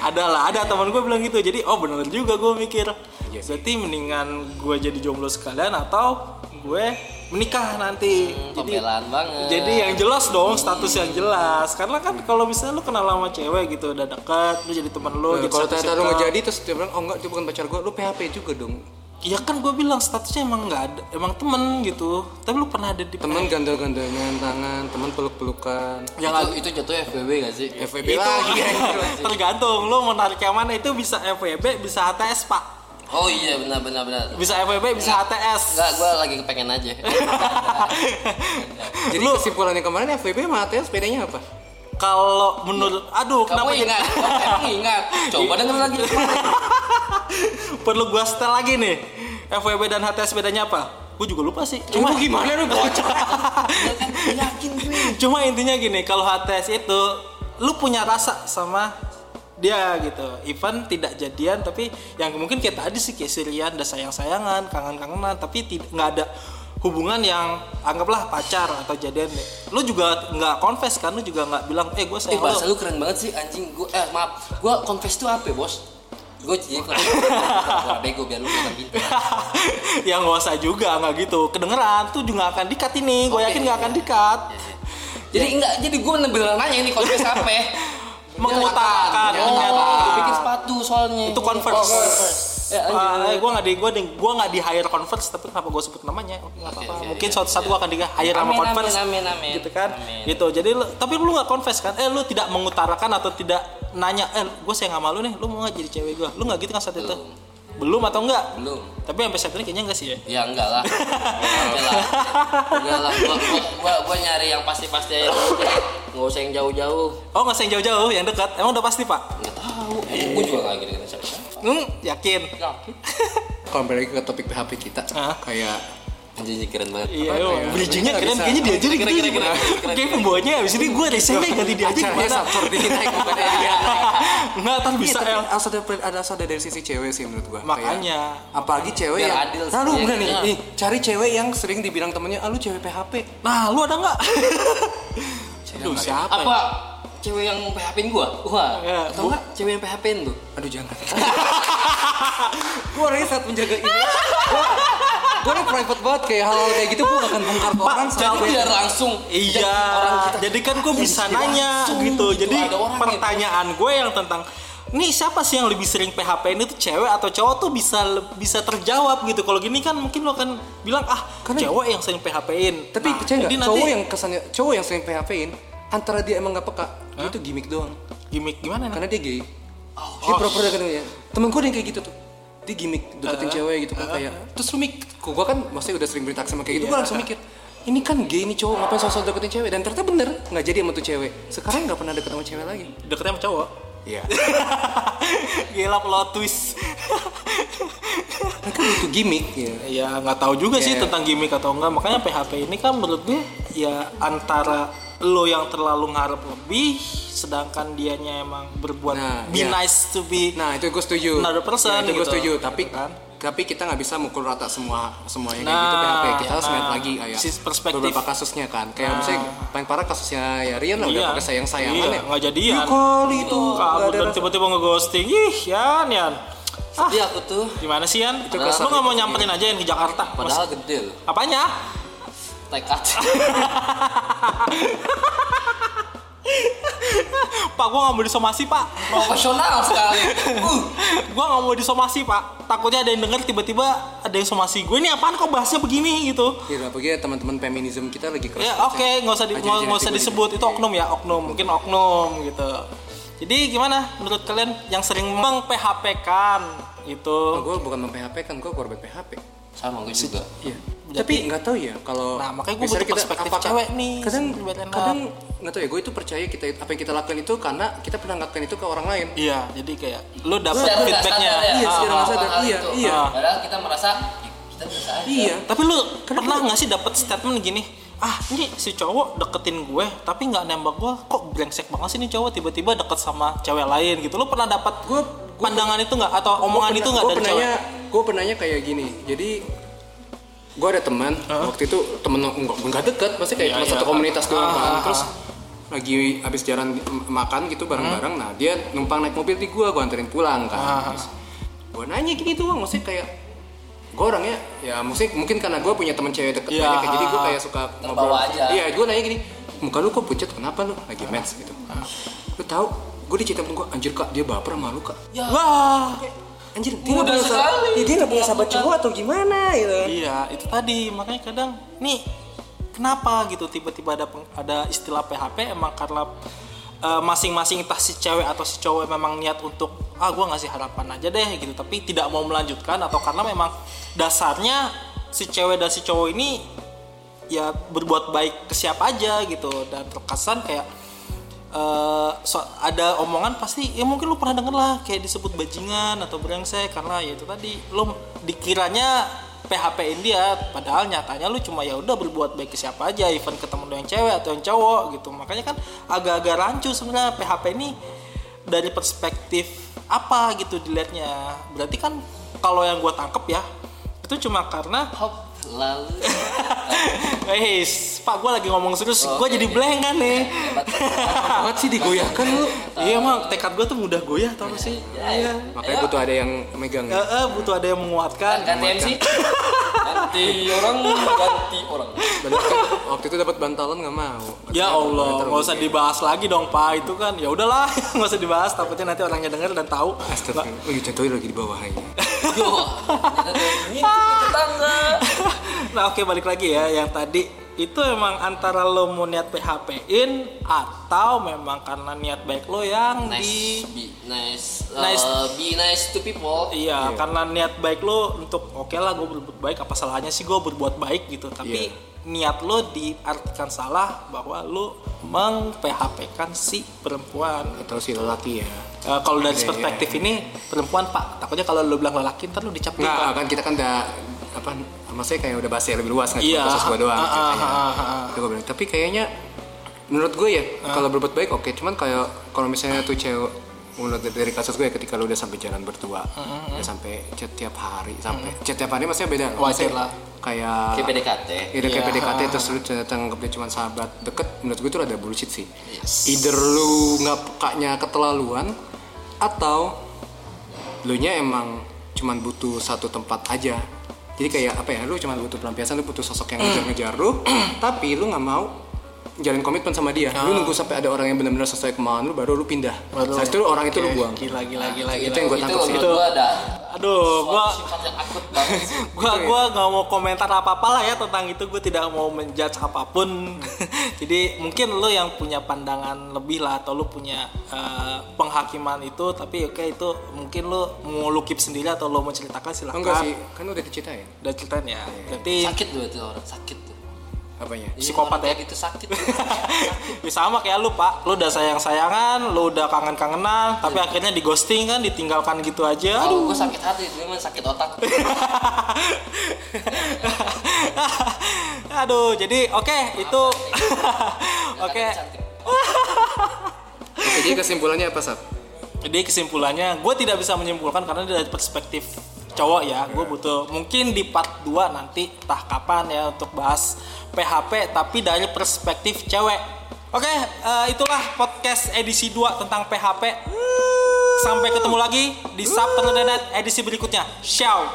ada lah ada teman gue bilang gitu jadi oh beneran juga gue mikir Iya sih. berarti mendingan gue jadi jomblo sekalian atau gue menikah nanti jadi Pembelaan banget. jadi yang jelas dong status yang jelas karena kan kalau misalnya lu kenal sama cewek gitu udah dekat lu jadi teman lu Nah, jadi kalau ternyata lu nggak jadi terus dia bilang oh enggak itu bukan pacar gua, lu PHP juga dong. Iya kan gue bilang statusnya emang nggak ada, emang temen gitu. Tapi lu pernah ada di Temen gandel-gandelnya tangan, temen peluk-pelukan. yang itu, itu jatuhnya FWB gak sih? FWB itu lagi (laughs) anjir. tergantung lu mau narik yang mana itu bisa FWB bisa HTS pak Oh iya benar benar benar. bisa FWB bisa HTS Enggak, gue lagi kepengen aja. (laughs) Jadi Lu- kesimpulannya kemarin FWB sama ATS bedanya apa? kalau menurut aduh kenapa Kamu jadi ingat? Kamu (laughs) ingat? Coba denger lagi. (laughs) perlu gua setel lagi nih FWB dan HTS bedanya apa gue juga lupa sih Cuma cuma gimana lu? Ya (laughs) kan, yakin gue. cuma intinya gini kalau HTS itu lu punya rasa sama dia gitu even tidak jadian tapi yang mungkin kayak tadi sih kayak Sirian udah sayang sayangan kangen kangenan tapi tidak nggak ada hubungan yang anggaplah pacar atau jadian lu juga nggak confess kan lu juga nggak bilang eh gue Eh sayang bahasa lu lu keren banget sih anjing. Gue eh maaf, gue confess tuh apa ya, bos? Gue jadi gue bego biar lu kata pintar. ya nggak usah juga nggak gitu kedengeran tuh juga akan dikat ini gue Oke, yakin nggak akan iya. dikat Jadi enggak, jadi gue bener-bener nanya ini confess apa? ya? Mengutarakan, Oh, menyatakan. gue bikin sepatu soalnya. itu converse Oh, converse. Ya, Ah, lanjut. eh, gue nggak di gue di gue nggak di hire converse tapi kenapa gue sebut namanya nggak apa-apa mungkin suatu saat gue akan di hire sama converse amin, amin, amin. gitu kan Amin. gitu jadi lu, tapi lu nggak confess kan eh lu tidak mengutarakan atau tidak nanya eh gue sayang sama lu nih lu mau nggak jadi cewek gue lu nggak gitu kan saat itu belum atau enggak Belum. tapi sampai saat ini kayaknya enggak sih ya Ya enggak lah. Enggak lah. Enggak lah. Gua, gua, gua, gua nyari yang pasti-pasti aja. Enggak usah yang jauh-jauh. oh nggak usah yang jauh-jauh yang dekat emang udah pasti pak Enggak tahu. Gua juga enggak gitu hmm, yakin Yakin. Kalau balik ke topik PHP kita, Hah? kayak Anjing keren banget. Iya, Apa yo, ya? bridgingnya keren, bisa. kayaknya diajarin Keren, gitu. keren, keren, keren, Kayak pembawanya abis ini gue deh ganti dia aja acaranya gimana? seperti naik bukannya dia. Enggak, kan bisa Iya, ya. tapi harus ada ada dari sisi cewek sih menurut gua. Makanya. Apalagi cewek yang adil Nah, lu sih, bener nih, ya. nih, cari cewek yang sering dibilang temennya, "Ah, lu cewek PHP." Nah, lu ada nggak? Aduh, siapa? ya? Apa? Cewek yang PHP-in gua? Wah. Ya, Atau enggak cewek yang PHP-in tuh? Aduh, jangan. (laughs) gua orangnya saat menjaga ini. Gua, gua nih private banget kayak hal-hal kayak gitu gua gak akan bongkar ke orang Jadi biar langsung Iya, orang kita jadi kan gue bisa nanya langsung gitu. gitu. Jadi orang pertanyaan gue yang tentang Nih siapa sih yang lebih sering PHP ini tuh cewek atau cowok tuh bisa bisa terjawab gitu. Kalau gini kan mungkin lo akan bilang ah Karena- cewek yang sering PHP-in. Tapi Nah, percaya nggak jadi nanti cowok yang kesannya cowok yang sering PHP-in antara dia emang gak peka, dia tuh gimmick doang. gimmick gimana nih? Karena dia gay. dia pura-pura kan ya. Temen gue ada yang kayak gitu tuh. Dia gimmick deketin cewek gitu kan kayak. Terus lu mik, kok gue kan maksudnya udah sering berinteraksi sama kayak gitu, gue langsung mikir. Ini kan gay nih cowok, ngapain sosok deketin cewek? Dan ternyata bener, nggak jadi sama tuh cewek. Sekarang nggak pernah deket sama cewek lagi. Deketnya sama cowok. Iya. (laughs) Gila plot twist. Nah, kan itu gimmick ya. ya nggak tahu juga sih Iya. tentang gimmick atau enggak. Makanya PHP ini kan menurut gue ya antara lo yang terlalu ngarep lebih sedangkan dianya emang berbuat Nah, be iya. nice to be Nah itu gue setuju. Another person Ya, itu gue gitu. setuju. Tapi Kan? tapi kita nggak bisa mukul rata semua semuanya kayak Nah, gitu PHP. Kita harus nah, lihat lagi kayak perspektif. beberapa kasusnya kan. Kayak Nah. misalnya paling parah kasusnya ya Rian lah udah Iya. pakai sayang sayangan Iya, ya. nggak jadian. Iya kali itu. ada dan tiba-tiba ngeghosting ih Yan Yan ah Sedih aku tuh. gimana sih Yan Itu lu nggak mau nyamperin aja yang ke Jakarta Padahal gede loh. apanya Tekad. (laughs) pak gua nggak mau disomasi pak Profesional sekali. Uh. gua nggak mau disomasi pak takutnya ada yang denger tiba-tiba ada yang somasi gue ini apaan kok bahasnya begini gitu Iya, apalagi teman-teman feminisme kita lagi keras. ya oke nggak usah di, Aja, nggak usah disebut itu oknum ya oknum mungkin oknum gitu Jadi gimana menurut kalian yang sering meng PHP kan itu? gue bukan mem-PHP kan gue korban PHP sama gue juga Iya. Tapi nggak tahu ya kalau Nah, makanya gua misalnya butuh perspektif cewek nih, Kadang kadang nggak tahu ya gue itu percaya kita apa yang kita lakukan itu karena kita pernah ngelakuin itu ke orang lain. Iya, jadi kayak lu dapat Secara nggak feedbacknya. ya, Iya, secara nggak hal-hal sadar. Iya, itu. iya. padahal kita merasa "Ih, kita aja Iya. Tapi lu pernah nggak sih dapat statement gini? Ah, ini si cowok deketin gue, tapi nggak nembak gue. Kok brengsek banget sih nih cowok tiba-tiba deket sama cewek lain gitu. Lu pernah dapat Gue pandangan itu nggak atau omongan itu nggak gue dari pernahnya cewek? gue pernahnya kayak gini. Jadi gue ada teman waktu itu temen nggak deket, pasti kayak cuma iya. satu komunitas doang Ah, kan. ah, Terus lagi habis jalan makan gitu bareng-bareng, nah dia numpang naik mobil di gue, gue anterin pulang kan. Ah, ah. Terus gue nanya gini doang, maksudnya kayak gue orangnya ya maksudnya mungkin karena gue punya teman cewek deket banyak ya, jadi gue ah, kayak suka Terbawa aja. iya gue nanya gini muka lu kok pucat? Kenapa lu lagi mens? Gitu. Lu tahu gue diceritain gue anjir kak dia baper sama lu kak. Wah, anjir dia nggak punya sekali. ya, dia nggak punya sahabat cowok atau gimana gitu. Iya itu tadi. Makanya kadang nih kenapa gitu tiba-tiba ada peng- ada istilah PHP emang karena eh, masing-masing entah si cewek atau si cowok memang niat untuk ah gue ngasih harapan aja deh gitu. Tapi tidak mau melanjutkan atau karena memang dasarnya si cewek dan si cowok ini ya berbuat baik ke siapa aja gitu. Dan terkesan kayak eh, so- ada omongan pasti ya mungkin lu pernah denger lah kayak disebut bajingan atau brengsek karena ya itu tadi lu dikiranya PHP-in dia padahal nyatanya lu cuma ya udah berbuat baik ke siapa aja even ke temen lu yang cewek atau yang cowok gitu. Makanya kan agak-agak rancu sebenarnya PHP ini dari perspektif apa gitu dilihatnya. Berarti kan kalau yang gue tangkep ya itu cuma karena hop lalu. (laughs) Eh, Pak, gue lagi ngomong serius, gue Oke. jadi blank kan nih. banget (laughs) sih digoyahkan lu Iya emang tekad gue tuh mudah goyah tau sih? Iya. makanya butuh ada yang megang Eh, ya. eh, butuh ada yang menguatkan. ganti MC ganti orang ganti orang waktu itu dapat bantalan nggak mau Ya Allah, nggak usah dibahas lagi dong Pak. Itu kan ya udahlah, (laughs) nggak usah dibahas. Takutnya nanti orangnya denger dan tahu. Astagfirullah, lagi contohnya lagi di bawah aja. (laughs) yo ini tetangga Nah oke balik lagi ya, yang tadi itu emang antara lo mau niat PHP-in atau memang karena niat baik lo yang nice di be nice Nice. uh, be nice to people Iya, karena niat baik lo untuk oke lah gue berbuat baik, apa salahnya sih gue berbuat baik gitu. Tapi niat lo diartikan salah bahwa lo meng PHP kan si perempuan. Atau si lelaki ya. Eh, kalau dari Iya, perspektif ini perempuan pak, takutnya kalau lo bilang lelaki ntar lo dicap Nggak, juga. kan kita kan udah apa maksudnya kayak udah bahas yang lebih luas nggak Iya. cuma kasus gua doang Ah, gitu, ah, ah, ah, ah. Gua bilang. tapi kayaknya menurut gue ya kalau berbuat baik oke cuman kayak kalau misalnya tuh cewek menurut dari kasus gue ya, ketika lu udah sampai jalan berdua udah sampai chat tiap hari sampai chat tiap hari maksudnya beda Wajar Maksudnya lah. kayak kayak PDKT Ya udah kayak Iya. PDKT terus lu ternyata nganggep dia cuma sahabat deket menurut gue itu ada bullshit sih either lu nggak pekanya keterlaluan atau lu nya emang cuman butuh satu tempat aja jadi kayak apa ya lu cuma butuh pelampiasan lu butuh sosok yang ngejar-ngejar lu (clears throat) tapi lu nggak mau jalin komitmen sama dia. Lu nunggu sampai ada orang yang benar-benar sesuai kemauan lu baru lu pindah. Saat itu orang itu lu buang. Gila gila gila itu gila. yang gue itu tangkap sih gua ada Aduh, gua sifat yang akut banget sih. (laughs) gua gua nggak mau komentar apa apa lah ya tentang itu gue tidak mau menjudge apa pun. (laughs) Jadi mungkin lo yang punya pandangan lebih lah atau lo punya eh, penghakiman itu tapi oke itu mungkin lo mau lu keep sendiri atau lo mau ceritakan silahkan. Enggak sih kan udah diceritain. Udah ceritain ya. Berarti sakit tuh itu orang sakit tuh apanya? Iya, Psikopat orang ya? gitu (laughs) sakit. Ya sama kayak lu pak. Lu udah sayang sayangan lu udah kangen kangenan tapi akhirnya di ghosting kan ditinggalkan gitu aja. Aduh, gue sakit hati, gue emang sakit otak. (laughs) aduh jadi oke itu. (laughs) Oke. Cantik. jadi kesimpulannya apa sab Jadi kesimpulannya, gue tidak bisa menyimpulkan karena dari perspektif cowok ya, gue butuh mungkin di part 2 nanti entah kapan ya untuk bahas PHP tapi dari perspektif cewek. Oke, eh, itulah podcast edisi 2 tentang PHP. Sampai ketemu lagi di Subternet edisi berikutnya. Ciao.